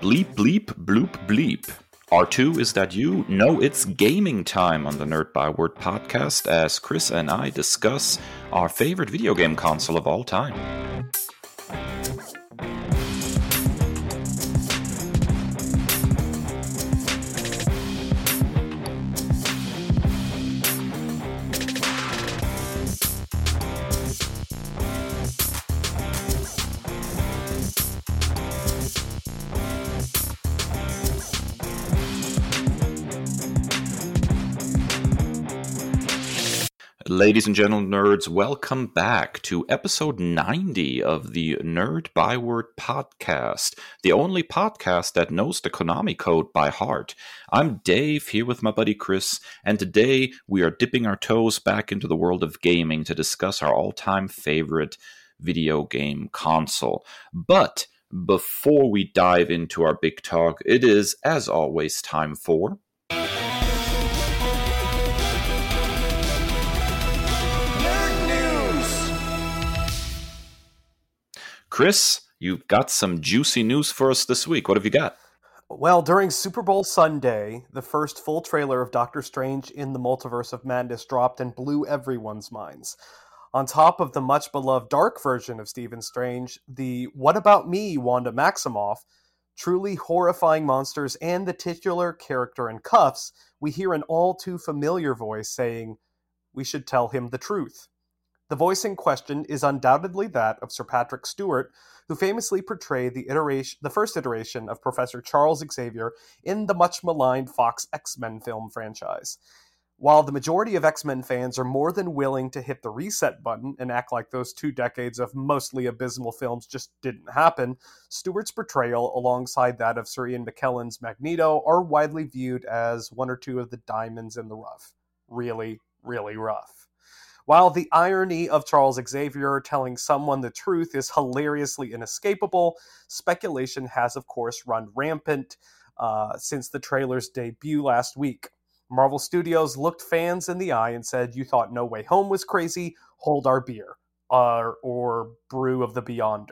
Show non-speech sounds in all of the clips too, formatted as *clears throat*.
Bleep, bleep, bloop, bleep. R2, is that you? No, it's gaming time on the Nerd Byword podcast as Kris and I discuss our favorite video game console of all time. Ladies and gentlemen, nerds, welcome back to episode 90 of the Nerd Byword podcast, the only podcast that knows the Konami code by heart. I'm Dave here with my buddy Kris, and today we are dipping our toes back into the world of gaming to discuss our all time favorite video game console. But before we dive into our big talk, it is, as always, time for. Kris, you've got some juicy news for us this week. What have you got? Well, during Super Bowl Sunday, the first full trailer of Doctor Strange in the Multiverse of Madness dropped and blew everyone's minds. On top of the much beloved dark version of Stephen Strange, the What About Me Wanda Maximoff, truly horrifying monsters, and the titular character in cuffs, we hear an all too familiar voice saying, We should tell him the truth. The voice in question is undoubtedly that of Sir Patrick Stewart, who famously portrayed the iteration, the first iteration of Professor Charles Xavier in the much maligned Fox X-Men film franchise. While the majority of X-Men fans are more than willing to hit the reset button and act like those two decades of mostly abysmal films just didn't happen, Stewart's portrayal alongside that of Sir Ian McKellen's Magneto are widely viewed as one or two of the diamonds in the rough. Really, really rough. While the irony of Charles Xavier telling someone the truth is hilariously inescapable, speculation has, of course, run rampant uh, since the trailer's debut last week. Marvel Studios looked fans in the eye and said, You thought No Way Home was crazy? Hold our beer. Uh, or Brew of the Beyonder.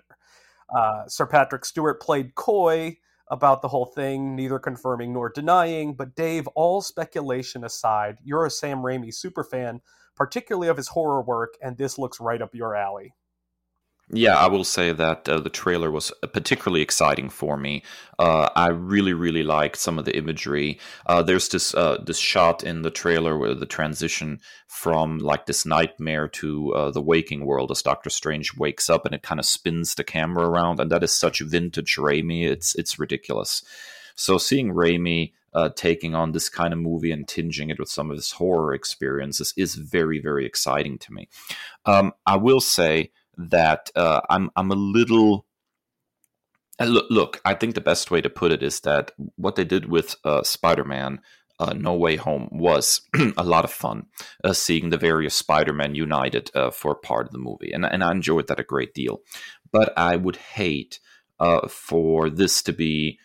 Uh, Sir Patrick Stewart played coy about the whole thing, neither confirming nor denying. But Dave, all speculation aside, you're a Sam Raimi superfan particularly of his horror work, and this looks right up your alley. Yeah, I will say that uh, the trailer was particularly exciting for me. Uh, I really, really liked some of the imagery. Uh, there's this uh, this shot in the trailer where the transition from like this nightmare to uh, the waking world as Doctor Strange wakes up, and it kind of spins the camera around, and that is such vintage Raimi. It's it's ridiculous. So seeing Raimi uh, taking on this kind of movie and tinging it with some of his horror experiences is very, very exciting to me. Um, I will say that uh, I'm I'm a little. Uh, look, look, I think the best way to put it is that what they did with uh, Spider-Man uh, No Way Home was *clears throat* a lot of fun uh, seeing the various Spider-Men united uh, for part of the movie, and and I enjoyed that a great deal. But I would hate uh, for this to be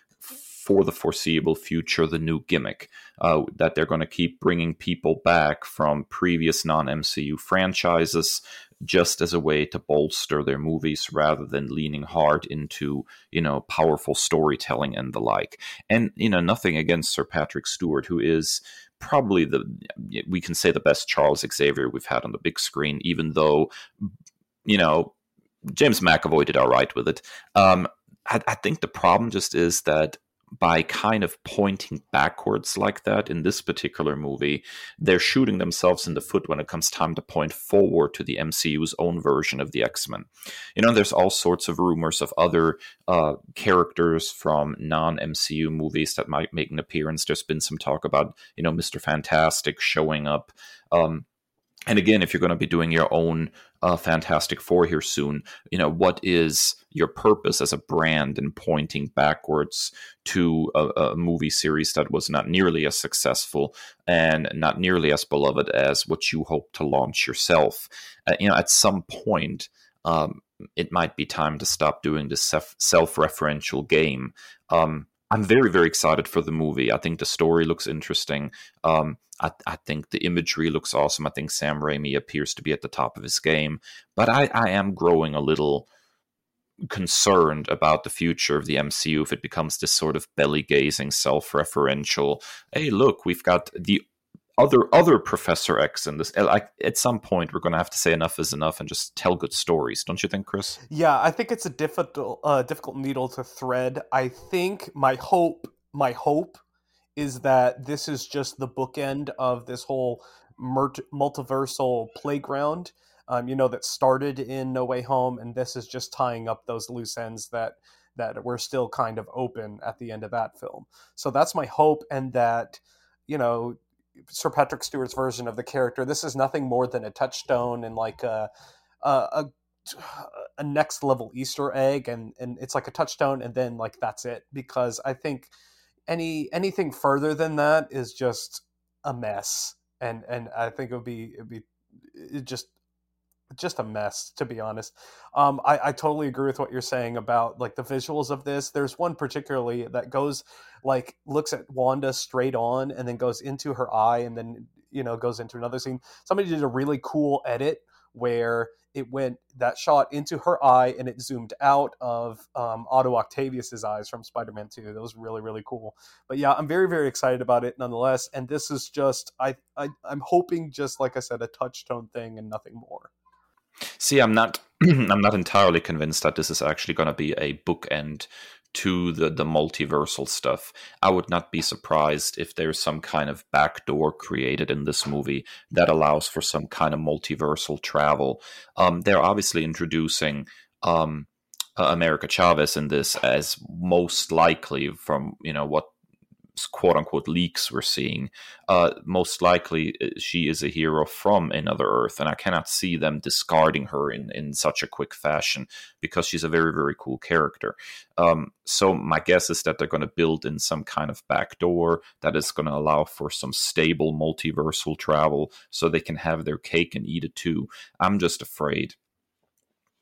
for the foreseeable future the new gimmick uh, that they're going to keep bringing people back from previous non MCU franchises just as a way to bolster their movies rather than leaning hard into you know powerful storytelling and the like. And you know nothing against sir patrick stewart who is probably the we can say the best charles xavier we've had on the big screen even though you know james mcavoy did all right with it. Um, I, I think the problem just is that by kind of pointing backwards like that in this particular movie, they're shooting themselves in the foot when it comes time to point forward to the MCU's own version of the X Men. You know, there's all sorts of rumors of other uh, characters from non MCU movies that might make an appearance. There's been some talk about, you know, Mr. Fantastic showing up. Um, and again, if you're going to be doing your own uh, Fantastic Four here soon, you know, what is your purpose as a brand in pointing backwards to a, a, movie series that was not nearly as successful and not nearly as beloved as what you hope to launch yourself? Uh, you know, at some point, um, it might be time to stop doing this self referential game. Um, I'm very, very excited for the movie. I think the story looks interesting. Um, I, I, think the imagery looks awesome. I think Sam Raimi appears to be at the top of his game, but I, I am growing a little concerned about the future of the MCU if it becomes this sort of belly gazing, self referential. Hey, look, we've got the other other Professor X in this. Like at some point, we're going to have to say enough is enough and just tell good stories, don't you think, Kris? Yeah, I think it's a difficult uh, difficult needle to thread. I think my hope my hope is that this is just the bookend of this whole multiversal playground um, you know, that started in No Way Home, and this is just tying up those loose ends that that were still kind of open at the end of that film. So that's my hope, and that you know, Sir Patrick Stewart's version of the character. This is nothing more than a touchstone and like a a, a next level Easter egg, and and it's like a touchstone, and then like that's it. Because I think any anything further than that is just a mess, and and I think it would be it'd be it just just a mess to be honest um, I, I totally agree with what you're saying about like the visuals of this there's one particularly that goes like looks at wanda straight on and then goes into her eye and then you know goes into another scene somebody did a really cool edit where it went that shot into her eye and it zoomed out of um, Otto Octavius's eyes from Spider-Man 2. That was really really cool. But yeah, I'm very very excited about it nonetheless. And this is just I, I I'm hoping just like I said a touchstone thing and nothing more. See, I'm not *clears throat* I'm not entirely convinced that this is actually going to be a bookend to the the multiversal stuff. I would not be surprised if there's some kind of backdoor created in this movie that allows for some kind of multiversal travel. Um, they're obviously introducing um, America Chavez in this as most likely from you know what quote unquote leaks we're seeing, uh, most likely uh, she is a hero from another Earth, and I cannot see them discarding her in, in such a quick fashion because she's a very very cool character. Um, so my guess is that they're going to build in some kind of backdoor that is going to allow for some stable multiversal travel, so they can have their cake and eat it too. I'm just afraid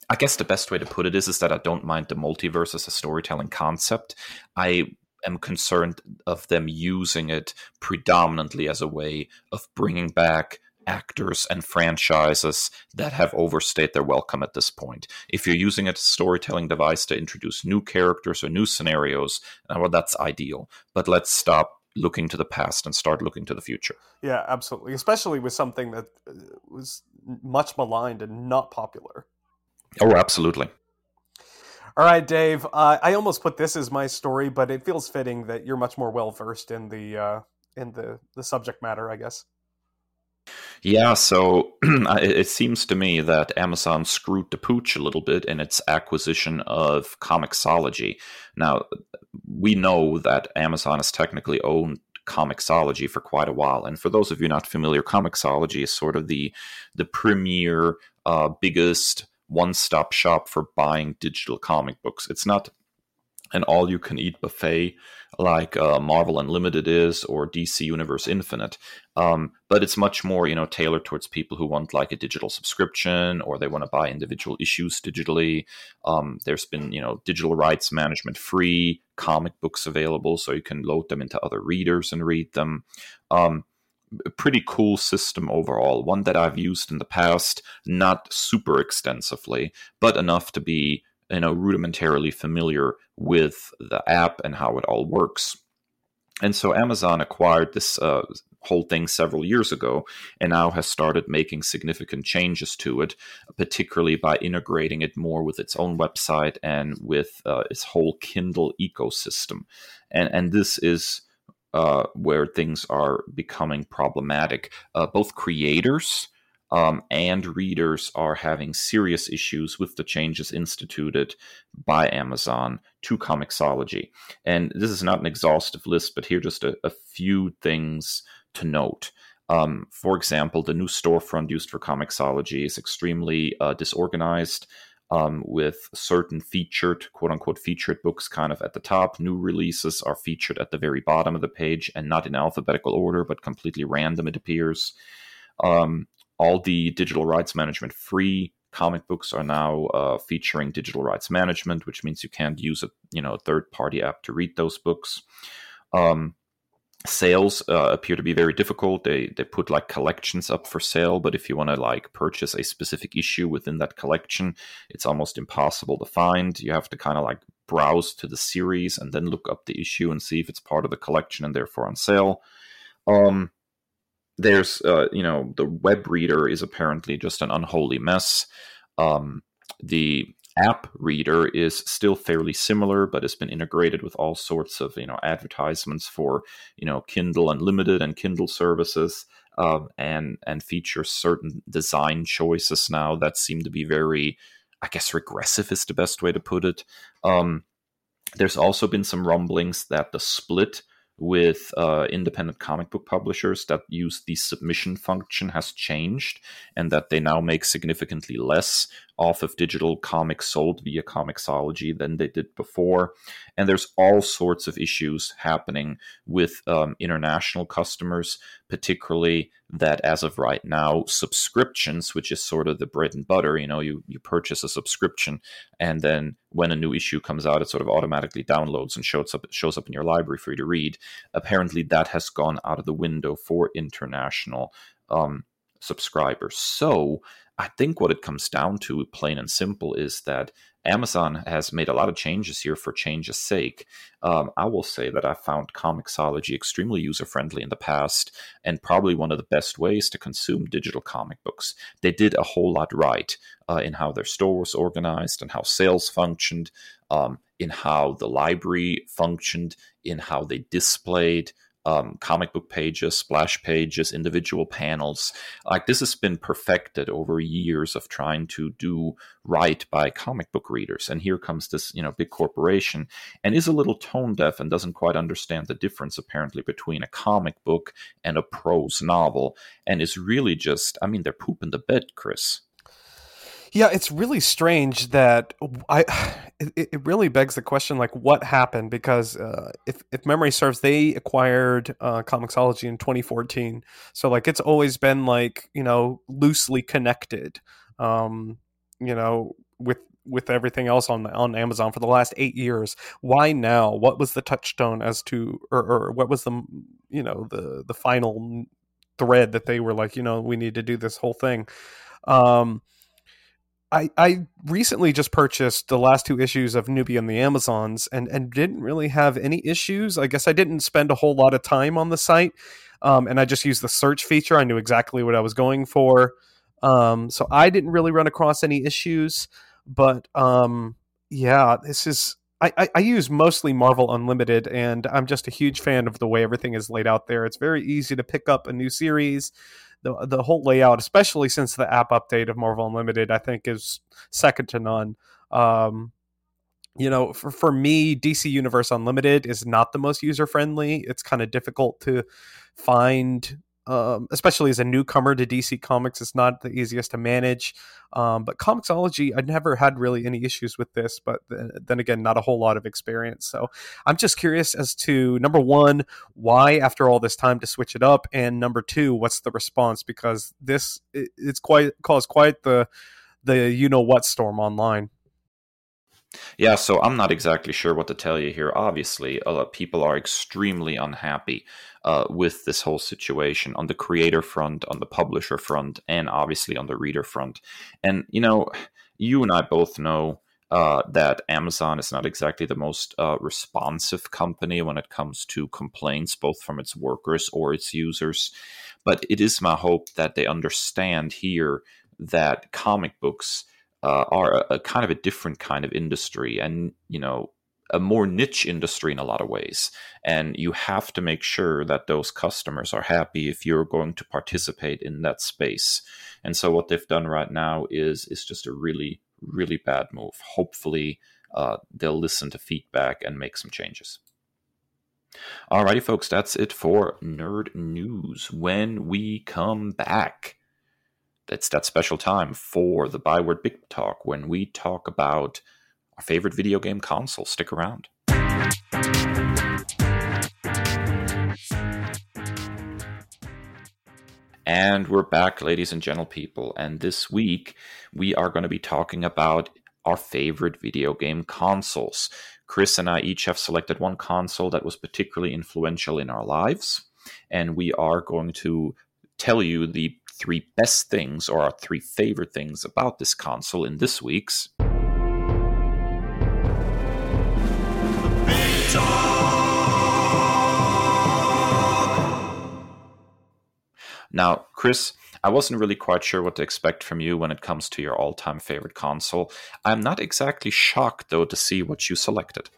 I guess the best way to put it is, is that I don't mind the multiverse as a storytelling concept. I am concerned of them using it predominantly as a way of bringing back actors and franchises that have overstayed their welcome at this point. If you're using it as a storytelling device to introduce new characters or new scenarios, uh, well, that's ideal. But let's stop looking to the past and start looking to the future. Yeah, absolutely. Especially with something that uh, was much maligned and not popular. Oh, absolutely. All right, Dave. Uh, I almost put this as my story, but it feels fitting that you're much more well versed in the uh, in the the subject matter. I guess. Yeah, so *clears throat* it seems to me that Amazon screwed the pooch a little bit in its acquisition of Comixology. Now, we know that Amazon has technically owned Comixology for quite a while, and for those of you not familiar, Comixology is sort of the the premier, uh, biggest one stop shop for buying digital comic books. It's not an all you can eat buffet like uh, Marvel Unlimited is or DC Universe Infinite. Um, but it's much more, you know, tailored towards people who want like a digital subscription or they want to buy individual issues digitally. Um, there's been, you know, digital rights management free comic books available so you can load them into other readers and read them. Um, a pretty cool system overall. One that I've used in the past, not super extensively, but enough to be you know rudimentarily familiar with the app and how it all works. And so Amazon acquired this uh, whole thing several years ago and now has started making significant changes to it, particularly by integrating it more with its own website and with uh, its whole Kindle ecosystem. And and this is uh, where things are becoming problematic. Uh, both creators um, and readers are having serious issues with the changes instituted by Amazon to Comixology. And this is not an exhaustive list, but here just a, a few things to note. Um, for example, the new storefront used for Comixology is extremely uh, disorganized um, with certain featured, quote unquote, featured books kind of at the top. New releases are featured at the very bottom of the page and not in alphabetical order, but completely random, it appears. Um, all the digital rights management free comic books are now uh, featuring digital rights management, which means you can't use a you know a third party app to read those books. Um, sales uh, appear to be very difficult. They they put like collections up for sale but if you want to like purchase a specific issue within that collection it's almost impossible to find. You have to kind of like browse to the series and then look up the issue and see if it's part of the collection and therefore on sale. Um there's uh, you know the web reader is apparently just an unholy mess. Um the app reader is still fairly similar, but it's been integrated with all sorts of you know advertisements for you know Kindle Unlimited and Kindle services, um, and and features certain design choices now that seem to be very, I guess, regressive is the best way to put it. Um, there's also been some rumblings that the split with uh, independent comic book publishers that use the submission function has changed and that they now make significantly less off of digital comics sold via Comixology than they did before. And there's all sorts of issues happening with um, international customers, particularly that as of right now, subscriptions, which is sort of the bread and butter, you know, you, you purchase a subscription and then when a new issue comes out, it sort of automatically downloads and shows up shows up in your library for you to read. Apparently that has gone out of the window for international um, subscribers. So I think what it comes down to, plain and simple, is that Amazon has made a lot of changes here for change's sake. Um, I will say that I found Comixology extremely user friendly in the past and probably one of the best ways to consume digital comic books. They did a whole lot right uh, in how their store was organized and how sales functioned, um, in how the library functioned, in how they displayed um, comic book pages, splash pages, individual panels. Like this has been perfected over years of trying to do right by comic book readers. And here comes this, you know, big corporation and is a little tone deaf and doesn't quite understand the difference apparently between a comic book and a prose novel. And is really just, I mean, they're pooping the bed, Kris. Yeah, it's really strange that I. *sighs* It, it really begs the question, like, what happened? Because uh, if if memory serves, they acquired uh, Comixology in 2014, so like it's always been like you know loosely connected, um, you know, with with everything else on on Amazon for the last eight years. Why now? What was the touchstone as to, or, or what was the you know the the final thread that they were like, you know, we need to do this whole thing. Um, I, I recently just purchased the last two issues of Nubia and the Amazons and, and didn't really have any issues. I guess I didn't spend a whole lot of time on the site. Um, and I just used the search feature. I knew exactly what I was going for. Um, so I didn't really run across any issues. But um, yeah, this is. I, I, I use mostly Marvel Unlimited, and I'm just a huge fan of the way everything is laid out there. It's very easy to pick up a new series the the whole layout, especially since the app update of Marvel Unlimited, I think is second to none. Um, you know, for, for me, DC Universe Unlimited is not the most user friendly. It's kind of difficult to find um, especially as a newcomer to DC Comics, it's not the easiest to manage. Um, but Comixology, I never had really any issues with this, but then again, not a whole lot of experience. So I'm just curious as to number one, why after all this time to switch it up, and number two, what's the response? Because this it, it's quite caused quite the the you know what storm online. Yeah, so I'm not exactly sure what to tell you here. Obviously, a lot of people are extremely unhappy uh, with this whole situation on the creator front, on the publisher front, and obviously on the reader front. And, you know, you and I both know uh, that Amazon is not exactly the most uh, responsive company when it comes to complaints, both from its workers or its users. But it is my hope that they understand here that comic books uh, are a, a, kind of a different kind of industry and you know a more niche industry in a lot of ways. And you have to make sure that those customers are happy if you're going to participate in that space. And so what they've done right now is is just a really really bad move. Hopefully uh, they'll listen to feedback and make some changes. Alrighty, folks, that's it for Nerd News. When we come back, it's that special time for the Byword Big Talk when we talk about our favorite video game console. Stick around. And we're back, ladies and gentle people. And this week, we are going to be talking about our favorite video game consoles. Kris and I each have selected one console that was particularly influential in our lives, and we are going to tell you the three best things or our three favorite things about this console in this week's. Now, Kris, I wasn't really quite sure what to expect from you when it comes to your all time favorite console. I'm not exactly shocked, though, to see what you selected.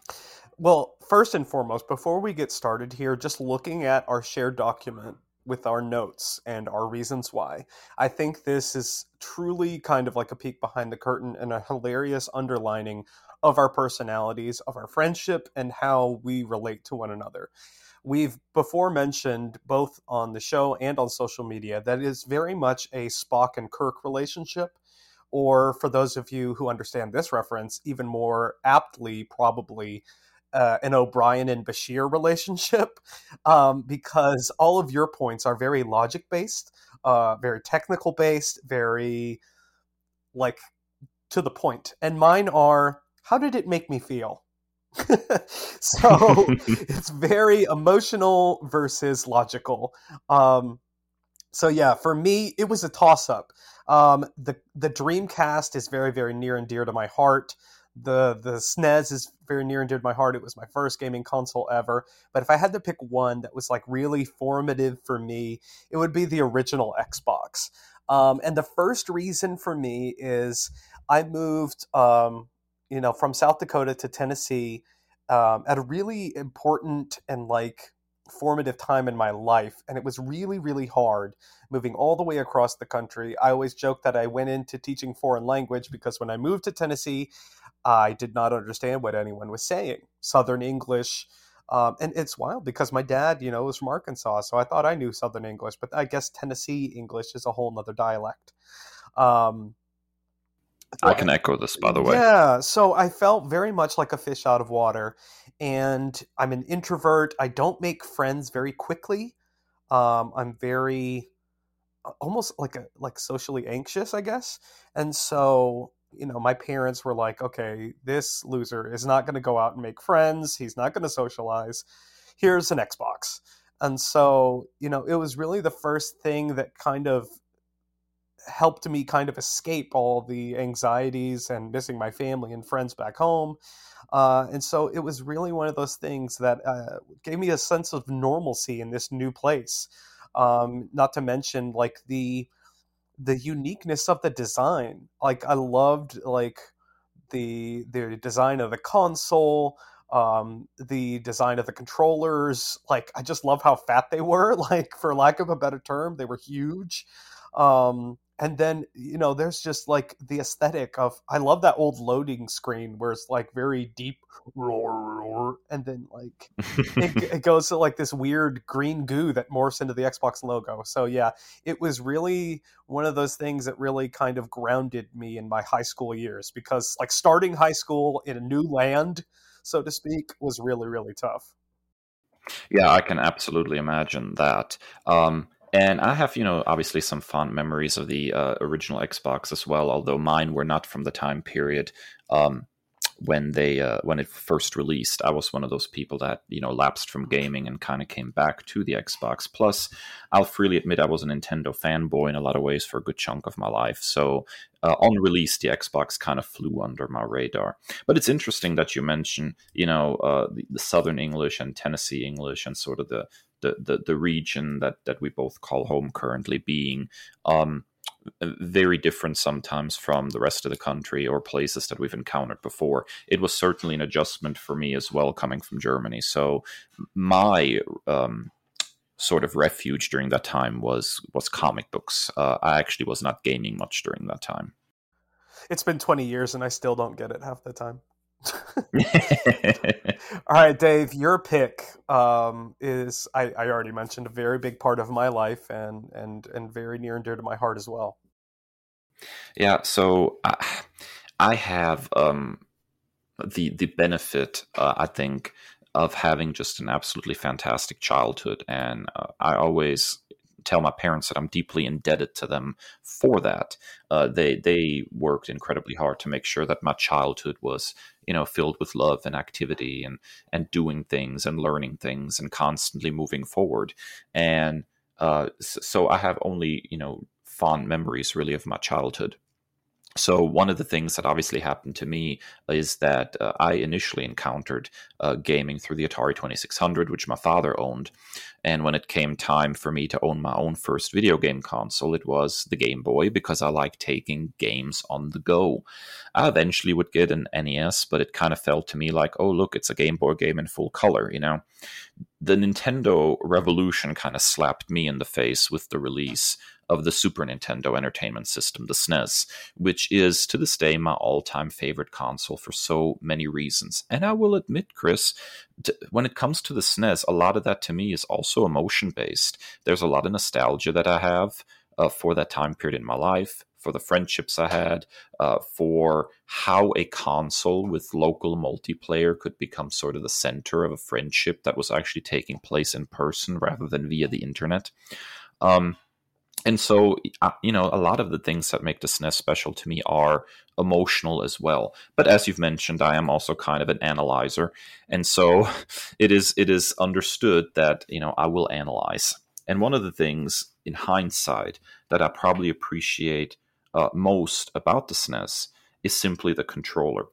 Well, first and foremost, before we get started here, just looking at our shared document with our notes and our reasons why, I think this is truly kind of like a peek behind the curtain and a hilarious underlining of our personalities, of our friendship, and how we relate to one another. We've before mentioned both on the show and on social media that is very much a Spock and Kirk relationship, or for those of you who understand this reference, even more aptly, probably uh, an O'Brien and Bashir relationship, *laughs* um, because all of your points are very logic based, uh, very technical based, very like to the point. and mine are how did it make me feel? *laughs* so *laughs* it's very emotional versus logical. Um, so yeah, for me, it was a toss up. Um, the the Dreamcast is very very near and dear to my heart. The the SNES is very near and dear to my heart. It was my first gaming console ever. But if I had to pick one that was like really formative for me, it would be the original Xbox. Um, and the first reason for me is I moved um, you know, from South Dakota to Tennessee um, at a really important and like formative time in my life. And it was really, really hard moving all the way across the country. I always joke that I went into teaching foreign language because when I moved to Tennessee, I did not understand what anyone was saying. Southern English. Um, and it's wild because my dad, you know, was from Arkansas, so I thought I knew Southern English, but I guess Tennessee English is a whole nother dialect. Um, I can echo this, by the way. Yeah, so I felt very much like a fish out of water, and I'm an introvert. I don't make friends very quickly. Um, I'm very almost like a like socially anxious, I guess. And so, you know, my parents were like, "Okay, this loser is not going to go out and make friends. He's not going to socialize. Here's an Xbox." And so, you know, it was really the first thing that kind of helped me kind of escape all the anxieties and missing my family and friends back home. Uh, and so it was really one of those things that uh, gave me a sense of normalcy in this new place. Um, not to mention like the the uniqueness of the design. Like I loved like the the design of the console, um, the design of the controllers. Like I just love how fat they were. *laughs* Like for lack of a better term, they were huge. Um, and then you know there's just like the aesthetic of i love that old loading screen where it's like very deep roar, *laughs* roar and then like it, it, goes to like this weird green goo that morphs into the xbox logo. So yeah it was really one of those things that really kind of grounded me in my high school years because like starting high school in a new land so to speak was really really tough. Yeah i can absolutely imagine that. Um and I have, you know, obviously some fond memories of the uh, original Xbox as well, although mine were not from the time period. Um, when they uh, when it first released. I was one of those people that you know lapsed from gaming and kind of came back to the Xbox. Plus, I'll freely admit I was a Nintendo fanboy in a lot of ways for a good chunk of my life. So uh, on release, the Xbox kind of flew under my radar. But it's interesting that you mention, you know, uh, the, the, Southern English and Tennessee English and sort of the the the, the region that that we both call home currently being. Um, very different sometimes from the rest of the country or places that we've encountered before. It was certainly an adjustment for me as well, coming from Germany. So my um, sort of refuge during that time was was comic books. Uh, I actually was not gaming much during that time. It's been twenty years, and I still don't get it half the time. *laughs* All right, Dave, your pick um, is I, I, already mentioned a very big part of my life and and and very near and dear to my heart as well. Yeah, so I, I have um, the the benefit, uh, I think, of having just an absolutely fantastic childhood, and uh, I always tell my parents that I'm deeply indebted to them for that. Uh, they they worked incredibly hard to make sure that my childhood was you know filled with love and activity and and doing things and learning things and constantly moving forward. And uh, so I have only you know fond memories really of my childhood so one of the things that obviously happened to me is that uh, I initially encountered uh, gaming through the Atari 2600, which my father owned, and when it came time for me to own my own first video game console, it was the Game Boy because I like taking games on the go. I eventually would get an NES, but it kind of felt to me like, oh look, it's a Game Boy game in full color, you know. The Nintendo revolution kind of slapped me in the face with the release of the Super Nintendo Entertainment System, the SNES, which is to this day my all time favorite console for so many reasons. And I will admit, Kris, when it comes to the SNES, a lot of that to me is also emotion based. There's a lot of nostalgia that I have uh, for that time period in my life, for the friendships I had, uh, for how a console with local multiplayer could become sort of the center of a friendship that was actually taking place in person rather than via the internet. Um, and so uh, you know a lot of the things that make the SNES special to me are emotional as well. But as you've mentioned, I am also kind of an analyzer, and so *laughs* it is it is understood that you know I will analyze. And one of the things in hindsight that I probably appreciate uh, most about the SNES is simply the controller.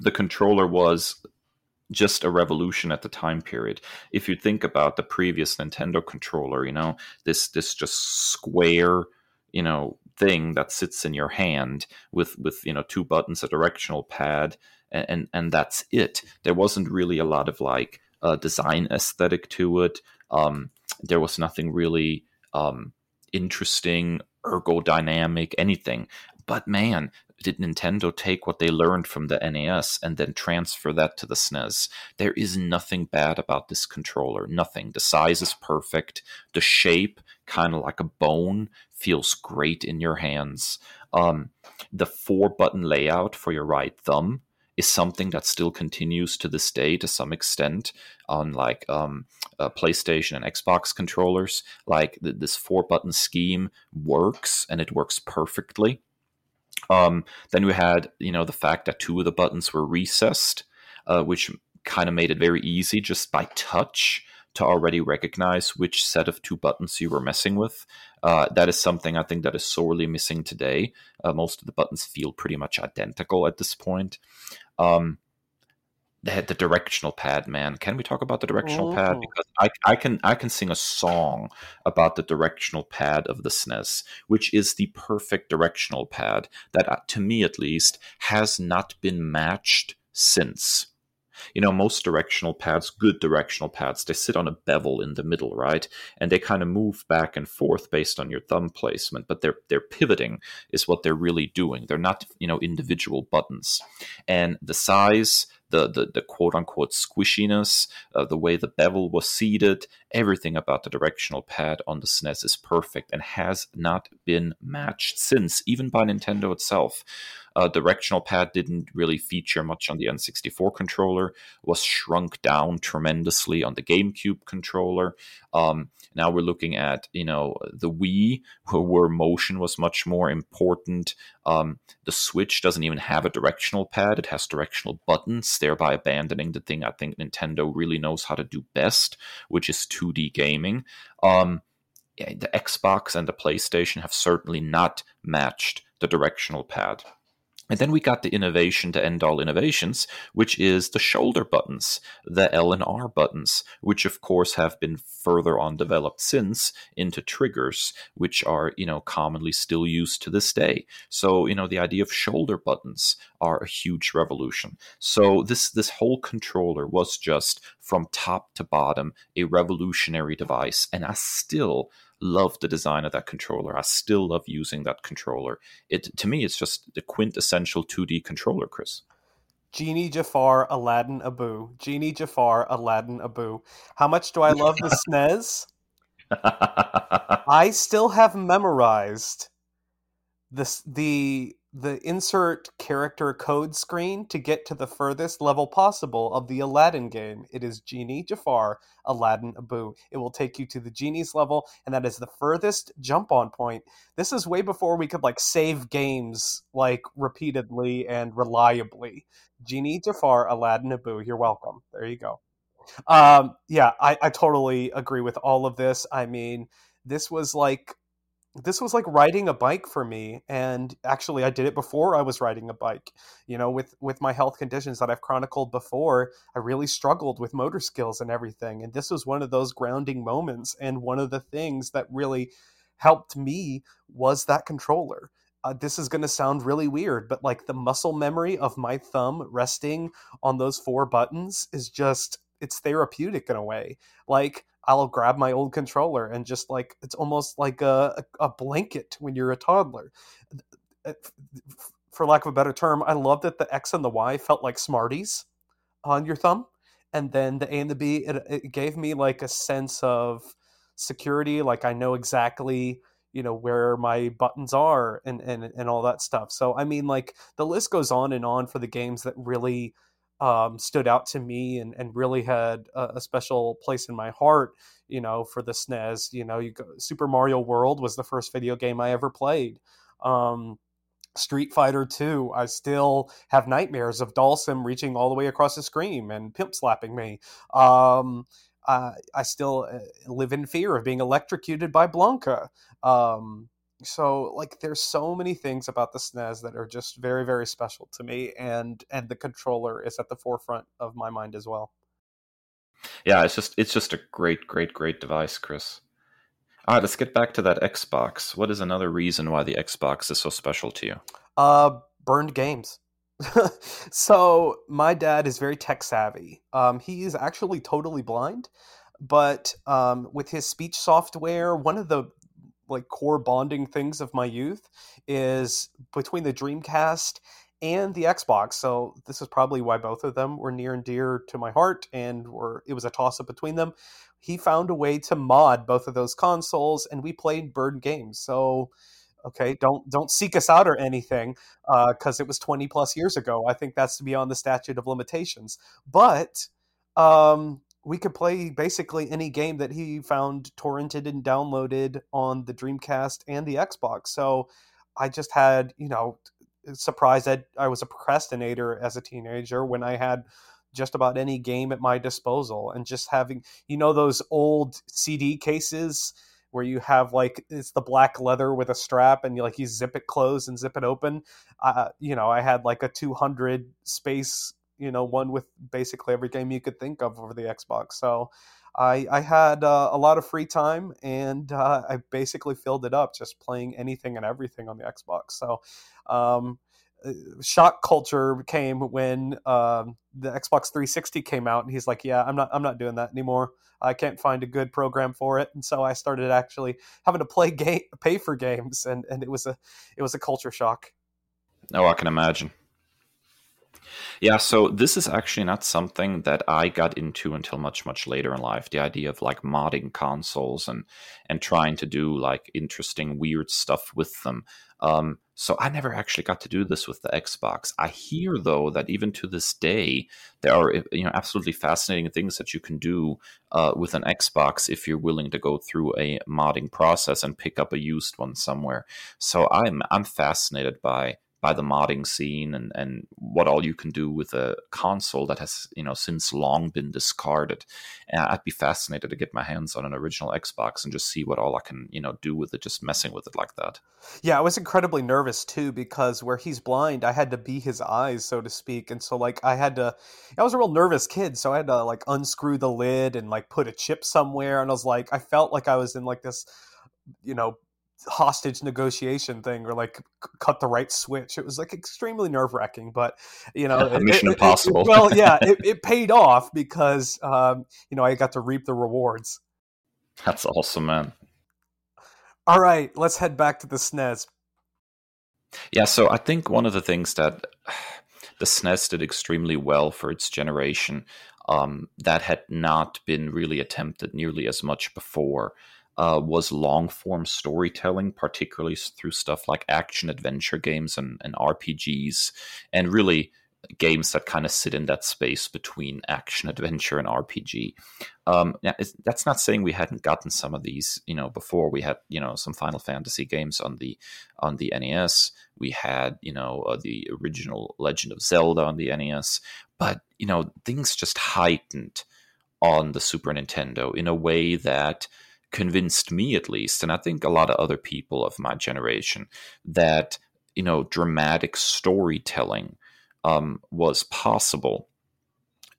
The controller was just a revolution at the time period. If you think about the previous Nintendo controller, you know, this this just square, you know, thing that sits in your hand with with you know two buttons, a directional pad, and and, and that's it. There wasn't really a lot of like uh, design aesthetic to it. Um, there was nothing really um, interesting, ergodynamic, anything. But man, did Nintendo take what they learned from the NES and then transfer that to the SNES? There is nothing bad about this controller. Nothing. The size is perfect. The shape, kind of like a bone, feels great in your hands. Um, the four button layout for your right thumb is something that still continues to this day to some extent on like um, uh, PlayStation and Xbox controllers. Like th- this four button scheme works and it works perfectly. Um, then we had, you know, the fact that two of the buttons were recessed, uh, which kind of made it very easy just by touch to already recognize which set of two buttons you were messing with. Uh, that is something I think that is sorely missing today. Uh, most of the buttons feel pretty much identical at this point. Um, the, the directional pad, man. Can we talk about the directional oh. pad? Because I, I can I can sing a song about the directional pad of the SNES, which is the perfect directional pad that, uh, to me at least, has not been matched since. You know, most directional pads, good directional pads, they sit on a bevel in the middle, right? And they kind of move back and forth based on your thumb placement, but they're they're pivoting is what they're really doing. They're not, you know, individual buttons. And the size the, the, the quote unquote squishiness, uh, the way the bevel was seated, everything about the directional pad on the SNES is perfect and has not been matched since, even by Nintendo itself. Uh, directional pad didn't really feature much on the N64 controller, was shrunk down tremendously on the GameCube controller. Um, now we're looking at, you know, the Wii, *laughs* where motion was much more important. Um, the Switch doesn't even have a directional pad, it has directional buttons, thereby abandoning the thing I think Nintendo really knows how to do best, which is 2D gaming. Um, the Xbox and the PlayStation have certainly not matched the directional pad. And then we got the innovation to end all innovations, which is the shoulder buttons, the L and R buttons, which of course have been further on developed since into triggers, which are, you know, commonly still used to this day. So, you know, the idea of shoulder buttons are a huge revolution. So this this whole controller was just from top to bottom a revolutionary device. And I still love the design of that controller. I still love using that controller. It to me, it's just the quintessential 2D controller, Kris. Genie Jafar Aladdin Abu. Genie Jafar Aladdin Abu. How much do I love the *laughs* SNES? *laughs* I still have memorized this the the insert character code screen to get to the furthest level possible of the Aladdin game. It is Genie Jafar, Aladdin Abu. It will take you to the Genie's level, and that is the furthest jump on point. This is way before we could like save games like repeatedly and reliably. Genie Jafar, Aladdin Abu. You're welcome. There you go. Um, yeah, I, I totally agree with all of this. I mean, this was like this was like riding a bike for me and actually i did it before i was riding a bike you know with with my health conditions that i've chronicled before i really struggled with motor skills and everything and this was one of those grounding moments and one of the things that really helped me was that controller. Uh, this is going to sound really weird but like the muscle memory of my thumb resting on those four buttons is just it's therapeutic in a way. Like I'll grab my old controller and just like it's almost like a, a blanket when you're a toddler. For lack of a better term, I love that the X and the Y felt like Smarties on your thumb, and then the A and the B it, it gave me like a sense of security. Like I know exactly you know where my buttons are and and and all that stuff. So I mean, like the list goes on and on for the games that really um, stood out to me and, and really had a, a, special place in my heart, you know, for the SNES. You know, you go, Super Mario World was the first video game I ever played. Um, Street Fighter 2, I still have nightmares of Dhalsim reaching all the way across the screen and pimp slapping me. Um, I still uh, live in fear of being electrocuted by Blanka. Um, so like there's so many things about the SNES that are just very very special to me and and the controller is at the forefront of my mind as well. Yeah, it's just it's just a great great great device, Kris. All right, let's get back to that Xbox. What is another reason why the Xbox is so special to you? Uh burned games. *laughs* so my dad is very tech savvy. Um, he is actually totally blind, but um, with his speech software, one of the like core bonding things of my youth is between the Dreamcast and the Xbox. So this is probably why both of them were near and dear to my heart, and were it was a toss up between them. He found a way to mod both of those consoles, and we played bird games. So okay, don't don't seek us out or anything because uh, it was twenty plus years ago. I think that's beyond the statute of limitations. But um, we could play basically any game that he found torrented and downloaded on the Dreamcast and the Xbox. So I just had, you know, surprised that I was a procrastinator as a teenager when I had just about any game at my disposal and just having, you know, those old CD cases where you have like it's the black leather with a strap and you like you zip it closed and zip it open. Uh, you know, I had like a 200 space you know one with basically every game you could think of over the Xbox. So I I had uh, a lot of free time and uh, I basically filled it up just playing anything and everything on the Xbox. So. Um, uh, shock culture came when um, the Xbox 360 came out, and he's like, "Yeah, I'm not, I'm not doing that anymore. I can't find a good program for it." And so I started actually having to play game, pay for games, and and it was a, it was a culture shock. Oh, I can imagine. Yeah, so this is actually not something that I got into until much much later in life. The idea of like modding consoles and and trying to do like interesting weird stuff with them. Um, so I never actually got to do this with the Xbox. I hear though that even to this day there are you know absolutely fascinating things that you can do uh, with an Xbox if you're willing to go through a modding process and pick up a used one somewhere. So I'm I'm fascinated by by the modding scene and, and what all you can do with a console that has you know since long been discarded. And I'd be fascinated to get my hands on an original Xbox and just see what all I can you know do with it, just messing with it like that. Yeah, I was incredibly nervous too because where he's blind, I had to be his eyes, so to speak, and so like I had to. I was a real nervous kid, so I had to like unscrew the lid and like put a chip somewhere, and I was like, I felt like I was in like this you know hostage negotiation thing or like cut the right switch. It was like extremely nerve wracking, but you know, *laughs* yeah, Mission it, Impossible. It, well, yeah, *laughs* it, it, paid off because um, you know I got to reap the rewards. That's awesome, man. All right, let's head back to the SNES. Yeah, so I think one of the things that *sighs* the SNES did extremely well for its generation um, that had not been really attempted nearly as much before uh, was long form storytelling, particularly through stuff like action adventure games and, and RPGs, and really games that kind of sit in that space between action adventure and RPG. Um, that's not saying we hadn't gotten some of these, you know, before. We had, you know, some Final Fantasy games on the on the NES. We had, you know, uh, the original Legend of Zelda on the NES, but you know, things just heightened on the Super Nintendo in a way that convinced me at least and i think a lot of other people of my generation that you know dramatic storytelling um, was possible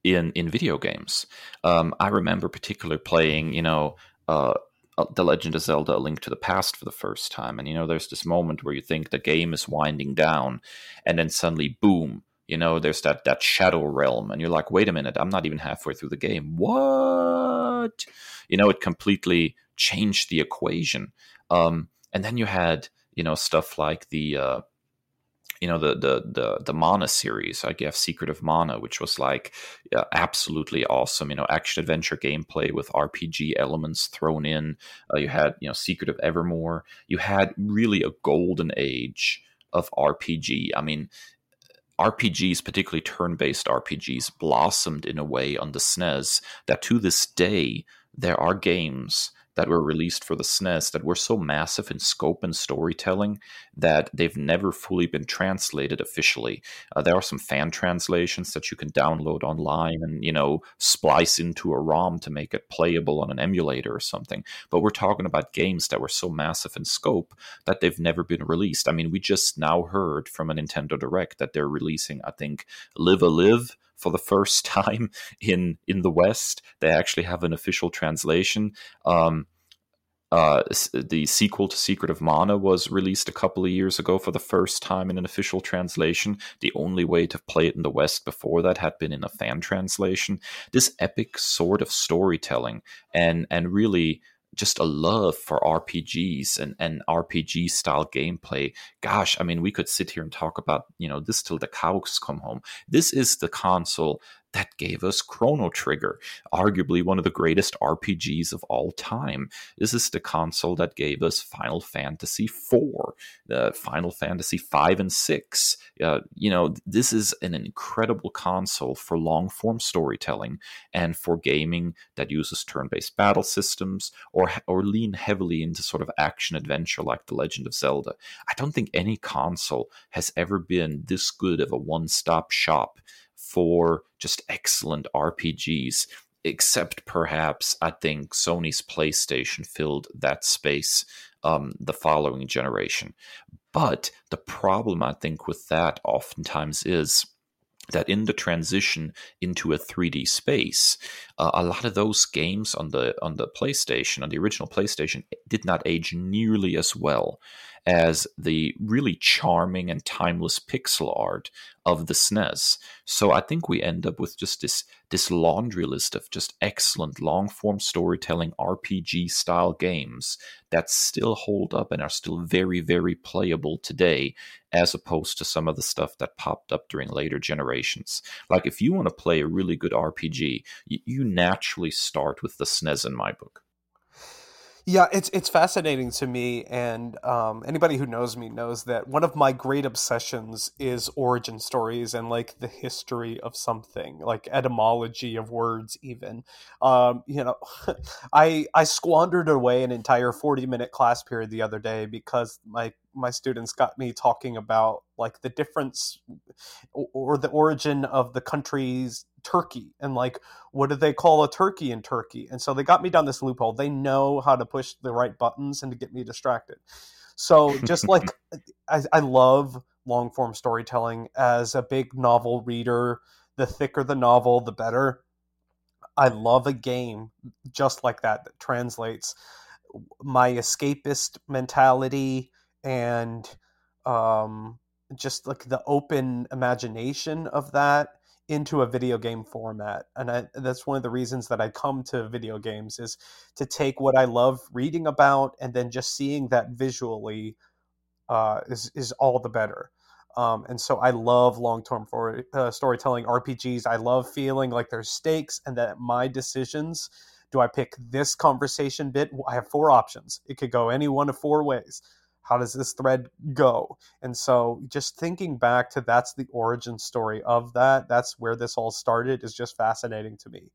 in in video games. Um, i remember particularly playing you know uh, uh, the legend of zelda a link to the past for the first time and you know there's this moment where you think the game is winding down and then suddenly boom you know there's that that shadow realm and you're like wait a minute i'm not even halfway through the game. What? You know it completely changed the equation. Um, and then you had you know stuff like the uh, you know the the the the mana series i guess secret of mana which was like absolutely awesome. You know action adventure gameplay with rpg elements thrown in. Uh, you had you know secret of evermore. You had really a golden age of rpg i mean RPGs, particularly turn based RPGs, blossomed in a way on the SNES that to this day there are games that were released for the SNES that were so massive in scope and storytelling that they've never fully been translated officially. Uh, there are some fan translations that you can download online and you know splice into a ROM to make it playable on an emulator or something. But we're talking about games that were so massive in scope that they've never been released. I mean, we just now heard from a Nintendo Direct that they're releasing, I think, Live a Live for the first *laughs* time in in the West. They actually have an official translation. Um, uh, the sequel to Secret of Mana was released a couple of years ago for the first time in an official translation. The only way to play it in the West before that had been in a fan translation. This epic sort of storytelling and and really just a love for RPGs and, and RPG style gameplay. Gosh, I mean, we could sit here and talk about, you know, this till the cows come home. This is the console that gave us Chrono Trigger, arguably one of the greatest RPGs of all time. This is the console that gave us Final Fantasy IV, uh, Final Fantasy V and VI. Uh, you know, this is an incredible console for long form storytelling and for gaming that uses turn based battle systems or, or lean heavily into sort of action adventure like The Legend of Zelda. I don't think any console has ever been this good of a one stop shop for just excellent RPGs, except perhaps I think Sony's PlayStation filled that space um, the following generation. But the problem I think with that oftentimes is that in the transition into a 3D space, uh, a lot of those games on the on the PlayStation, on the original PlayStation, did not age nearly as well as the really charming and timeless pixel art of the SNES. So I think we end up with just this this laundry list of just excellent long form storytelling RPG style games that still hold up and are still very very playable today as opposed to some of the stuff that popped up during later generations. Like if you want to play a really good RPG, you, you naturally start with the SNES in my book. Yeah, it's it's fascinating to me, and um, anybody who knows me knows that one of my great obsessions is origin stories and like the history of something, like etymology of words. Even, um, you know, *laughs* I I squandered away an entire forty minute class period the other day because my my students got me talking about like the difference or the origin of the country's turkey and like what do they call a turkey in turkey? And so they got me down this loophole. They know how to push the right buttons and to get me distracted. So just like *laughs* I, I love long form storytelling. As a big novel reader the thicker the novel the better. I love a game just like that that translates my escapist mentality and um, just like the open imagination of that into a video game format and I, that's one of the reasons that i come to video games is to take what i love reading about and then just seeing that visually uh, is, is all the better um, and so i love long-term for uh, storytelling rpgs i love feeling like there's stakes and that my decisions Do I pick this conversation bit? I have four options. It could go any one of four ways. How does this thread go? And so, just thinking back to that's the origin story of that, that's where this all started, is just fascinating to me.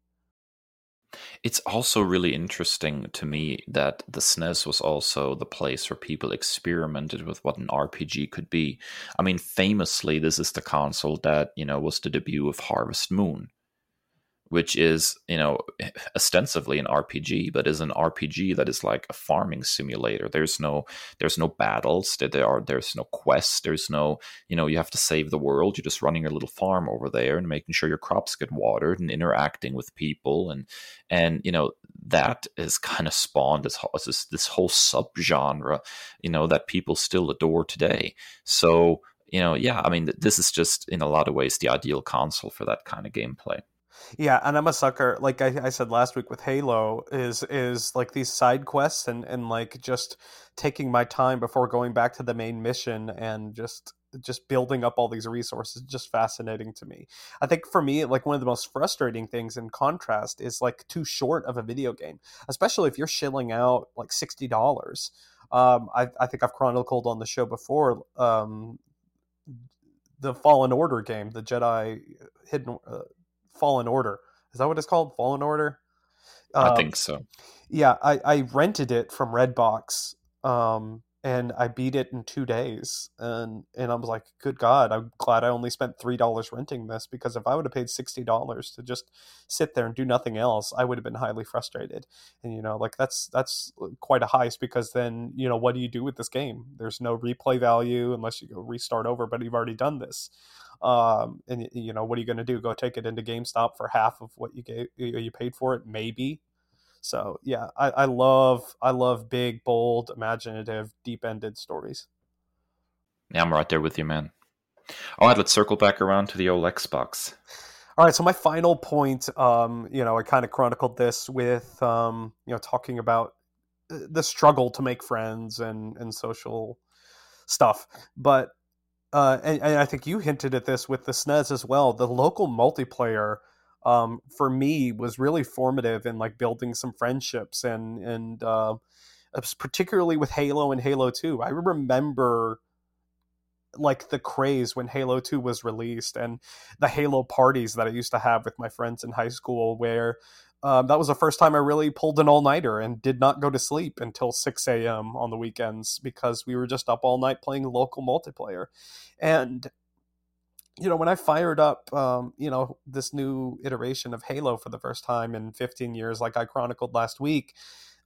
It's also really interesting to me that the SNES was also the place where people experimented with what an RPG could be. I mean, famously, this is the console that, you know, was the debut of Harvest Moon which is you know *laughs* ostensibly an RPG, but is an RPG that is like a farming simulator. There's no there's no battles. There are there's no quests. There's no you know you have to save the world. You're just running your little farm over there and making sure your crops get watered and interacting with people and and you know that is kind of spawned this this this whole subgenre you know that people still adore today. So you know yeah I mean this is just in a lot of ways the ideal console for that kind of gameplay. Yeah, and I'm a sucker. Like I, I, said last week with Halo, is is like these side quests and and like just taking my time before going back to the main mission and just just building up all these resources just fascinating to me i think for me like one of the most frustrating things in contrast is like too short of a video game especially if you're shilling out like $60 um, I, I think i've chronicled on the show before um, the fallen order game the jedi hidden uh, Fallen Order. Is that what it's called? Fallen Order. Um, I think so. Yeah, I, I rented it from Redbox, um, and I beat it in two days, and and I was like, good God, I'm glad I only spent three dollars renting this because if I would have paid sixty dollars to just sit there and do nothing else, I would have been highly frustrated. And you know, like that's that's quite a heist because then you know what do you do with this game? There's no replay value unless you go restart over, but you've already done this. Um, and you know what are you going to do? Go take it into GameStop for half of what you gave you paid for it? Maybe. So yeah, I, I love I love big, bold, imaginative, deep-ended stories. Yeah, I'm right there with you, man. All right, let's circle back around to the old Xbox. All right, so my final point, um, you know, I kind of chronicled this with, um, you know, talking about uh, the struggle to make friends and and social stuff, but uh, and, and, I think you hinted at this with the SNES as well. The local multiplayer um, for me was really formative in like building some friendships and and uh, particularly with Halo and Halo Two. I remember like the craze when Halo 2 was released and the Halo parties that I used to have with my friends in high school where um, that was the first time I really pulled an all nighter and did not go to sleep until 6 a.m. on the weekends because we were just up all night playing local multiplayer. And, you know, when I fired up, um, you know, this new iteration of Halo for the first time in 15 years, like I chronicled last week,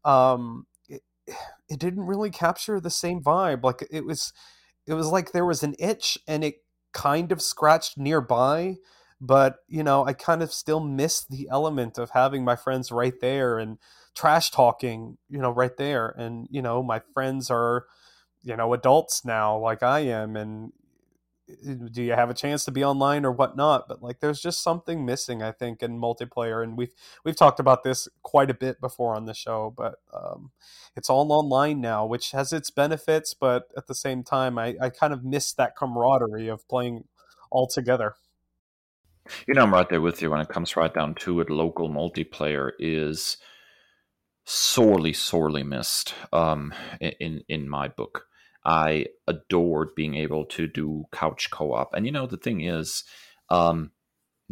um, it, *sighs* it didn't really capture the same vibe. Like it was, it was like there was an itch and it kind of scratched nearby but you know i kind of still miss the element of having my friends right there and trash talking you know right there. And you know my friends are you know adults now like i am and eh, do you have a chance to be online or whatnot? But like there's just something missing i think in multiplayer and we've we've talked about this quite a bit before on the show but um, it's all online now which has its benefits but at the same time i, I kind of miss that camaraderie of playing all together you know, I'm right there with you when it comes right down to it. Local multiplayer is sorely, sorely missed um, in in my book. I adored being able to do couch co-op, and you know the thing is, um,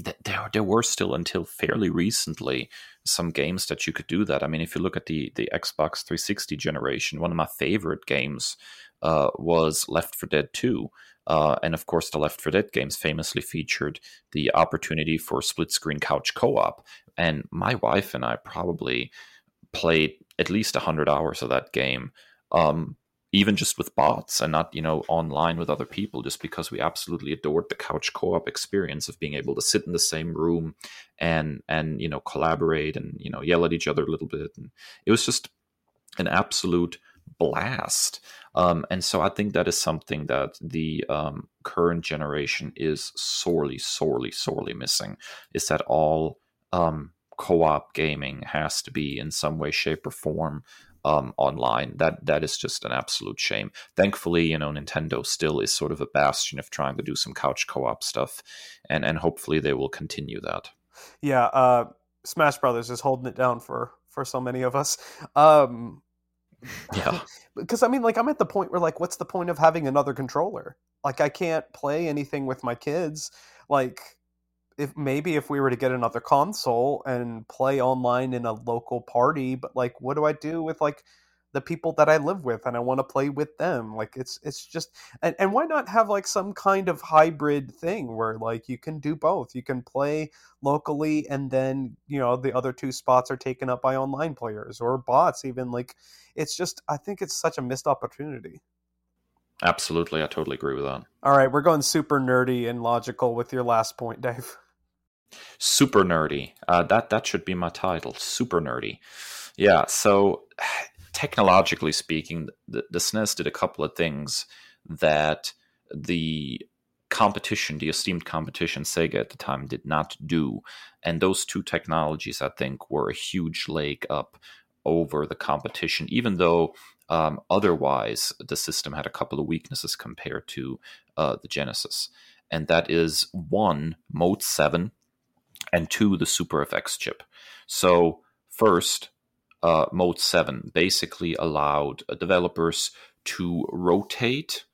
th- there there were still until fairly recently some games that you could do that. I mean, if you look at the the Xbox 360 generation, one of my favorite games uh, was Left 4 Dead 2, uh, and of course, the Left 4 Dead games famously featured the opportunity for split screen couch co op. And my wife and I probably played at least 100 hours of that game, um, even just with bots and not, you know, online with other people, just because we absolutely adored the couch co op experience of being able to sit in the same room and, and, you know, collaborate and, you know, yell at each other a little bit. And it was just an absolute blast. Um, and so I think that is something that the um, current generation is sorely, sorely, sorely missing. Is that all um, co-op gaming has to be in some way, shape, or form um, online. That that is just an absolute shame. Thankfully, you know, Nintendo still is sort of a bastion of trying to do some couch co-op stuff, and and hopefully they will continue that. Yeah, uh, Smash Brothers is holding it down for for so many of us. Um, *laughs* Yeah. because I mean, like, I'm at the point where, like, what's the point of having another controller? Like, I can't play anything with my kids. Like, if maybe if we were to get another console and play online in a local party, but like, what do I do with like the people that I live with and I want to play with them? Like, it's it's just and and why not have like some kind of hybrid thing where like you can do both? You can play locally and then you know the other two spots are taken up by online players or bots even like it's just i think it's such a missed opportunity Absolutely. I totally agree with that. all right we're going super nerdy and logical with your last point dave Super nerdy. Uh, that that should be my title. Super nerdy. Yeah. So, technologically speaking, the, the SNES did a couple of things that the competition, the esteemed competition, Sega at the time did not do, and those two technologies, I think, were a huge leg up over the competition. Even though um, otherwise the system had a couple of weaknesses compared to uh, the Genesis, and that is one, Mode Seven and two, the Super FX chip. So, first, uh, Mode 7 basically allowed uh, developers to rotate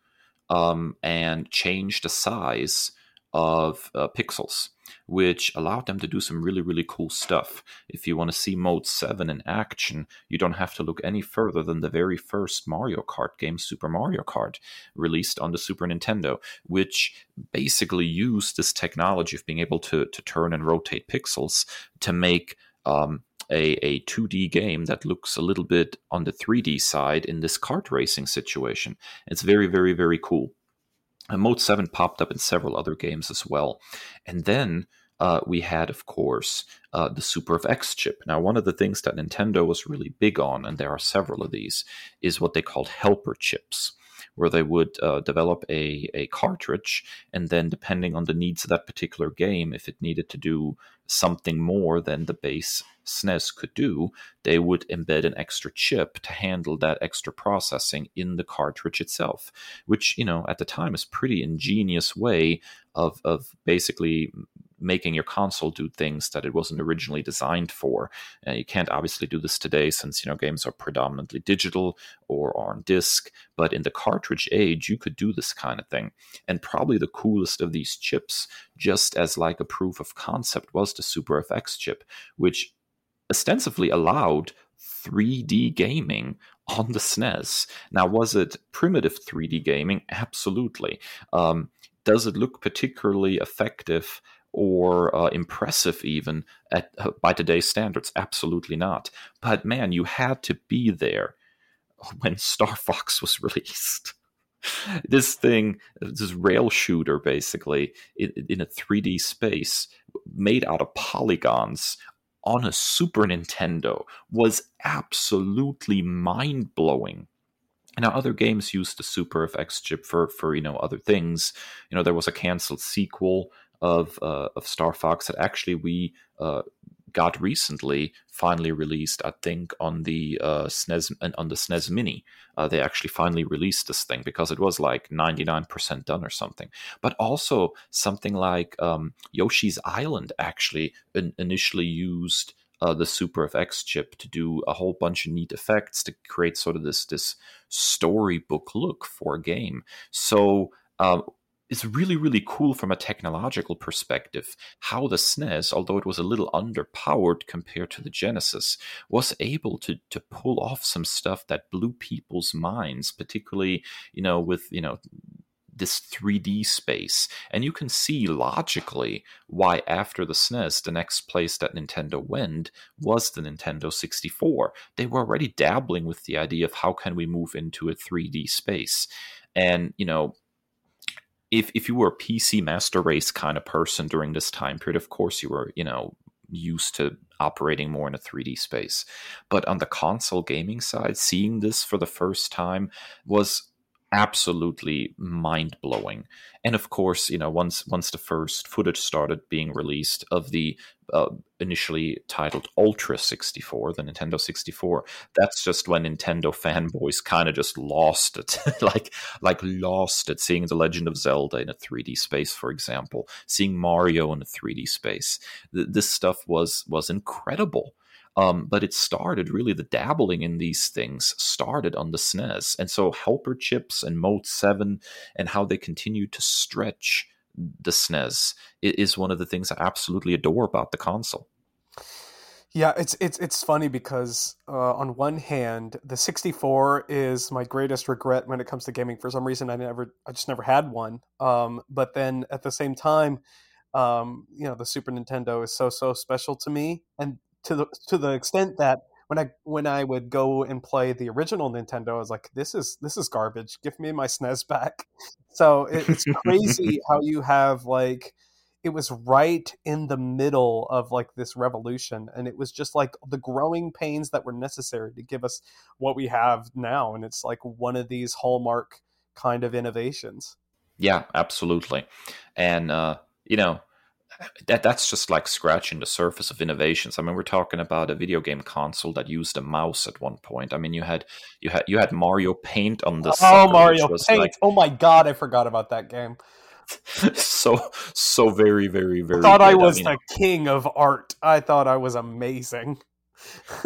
um, and change the size of uh, pixels, which allowed them to do some really, really cool stuff. If you want to see Mode 7 in action, you don't have to look any further than the very first Mario Kart game, Super Mario Kart, released on the Super Nintendo, which basically used this technology of being able to, to turn and rotate pixels to make um, a, a 2D game that looks a little bit on the 3D side in this kart racing situation. It's very, very, very cool. And Mode 7 popped up in several other games as well. And then uh, we had, of course, uh, the Super FX chip. Now, one of the things that Nintendo was really big on, and there are several of these, is what they called helper chips, where they would uh, develop a, a cartridge, and then depending on the needs of that particular game, if it needed to do something more than the base SNES could do, they would embed an extra chip to handle that extra processing in the cartridge itself, which, you know, at the time is pretty ingenious way of, of basically making your console do things that it wasn't originally designed for. Uh, you can't obviously do this today since you know games are predominantly digital or on disk, but in the cartridge age, you could do this kind of thing. And probably the coolest of these chips, just as like a proof of concept, was the Super FX chip, which ostensibly allowed 3D gaming on the SNES. Now, was it primitive 3D gaming? Absolutely. Um, does it look particularly effective or uh, impressive even at, uh, by today's standards? Absolutely not. But man, you had to be there when Star *laughs* Fox was released. this thing, this rail shooter, basically in, in a 3D space made out of polygons on a Super Nintendo was absolutely mind blowing. Now, other games used the Super FX chip for, for you know other things. You know, there was a canceled sequel of uh, of Star Fox that actually we uh, got recently finally released. I think on the uh, SNES on the SNES Mini, uh, they actually finally released this thing because it was like ninety nine percent done or something. But also something like um, Yoshi's Island actually in- initially used. Uh, the Super FX chip to do a whole bunch of neat effects to create sort of this this storybook look for a game. So uh, it's really, really cool from a technological perspective how the SNES, although it was a little underpowered compared to the Genesis, was able to to pull off some stuff that blew people's minds, particularly, you know, with, you know, this 3D space. And you can see logically why, after the SNES, the next place that Nintendo went was the Nintendo 64. They were already dabbling with the idea of how can we move into a 3D space. And, you know, if if you were a PC master race kind of person during this time period, of course you were, you know, used to operating more in a 3D space. But on the console gaming side, seeing this for the first time was absolutely mind blowing. And of course, you know, once once the first footage started being released of the uh, initially titled Ultra 64, the Nintendo 64, that's just when Nintendo *laughs* fanboys kind of just lost it, *laughs* like like lost it. Seeing the Legend of Zelda in a 3D space, for example, seeing Mario in a 3D space, Th- this stuff was was incredible. Um, but it started really the dabbling in these things started on the SNES, and so helper chips and Mode Seven and how they continue to stretch the SNES is one of the things I absolutely adore about the console. Yeah, it's it's it's funny because uh, on one hand, the 64 is my greatest regret when it comes to gaming. For some reason, I never, I just never had one. Um, but then at the same time, um, you know, the Super Nintendo is so so special to me, and to the to the extent that when I when I would go and play the original Nintendo, I was like, "This is this is garbage. Give me my SNES back." *laughs* So it, it's crazy *laughs* how you have like it was right in the middle of like this revolution and it was just like the growing pains that were necessary to give us what we have now and it's like one of these hallmark kind of innovations yeah absolutely and uh you know that that's just like scratching the surface of innovations. I mean, we're talking about a video game console that used a mouse at one point. I mean, you had you had you had Mario Paint on the oh Mario Paint. Like, oh my god, I forgot about that game. *laughs* so so very very very. I thought good. I was I mean, the king of art. I thought I was amazing.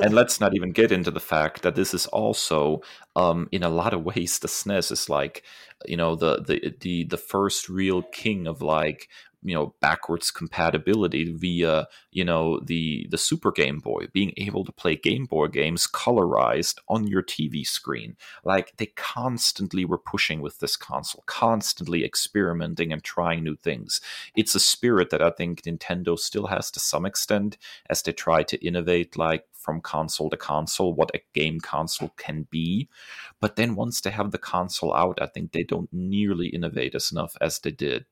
and *laughs* let's not even get into the fact that this is also, um, in a lot of ways, the SNES is like, you know, the the the the first real king of like you know backwards compatibility via you know the the super game boy being able to play game boy games colorized on your tv screen. Like they constantly were pushing with this console constantly experimenting and trying new things. It's a spirit that i think nintendo still has to some extent as they try to innovate like from console to console what a game console can be. But then once they have the console out i think they don't nearly innovate as enough as they did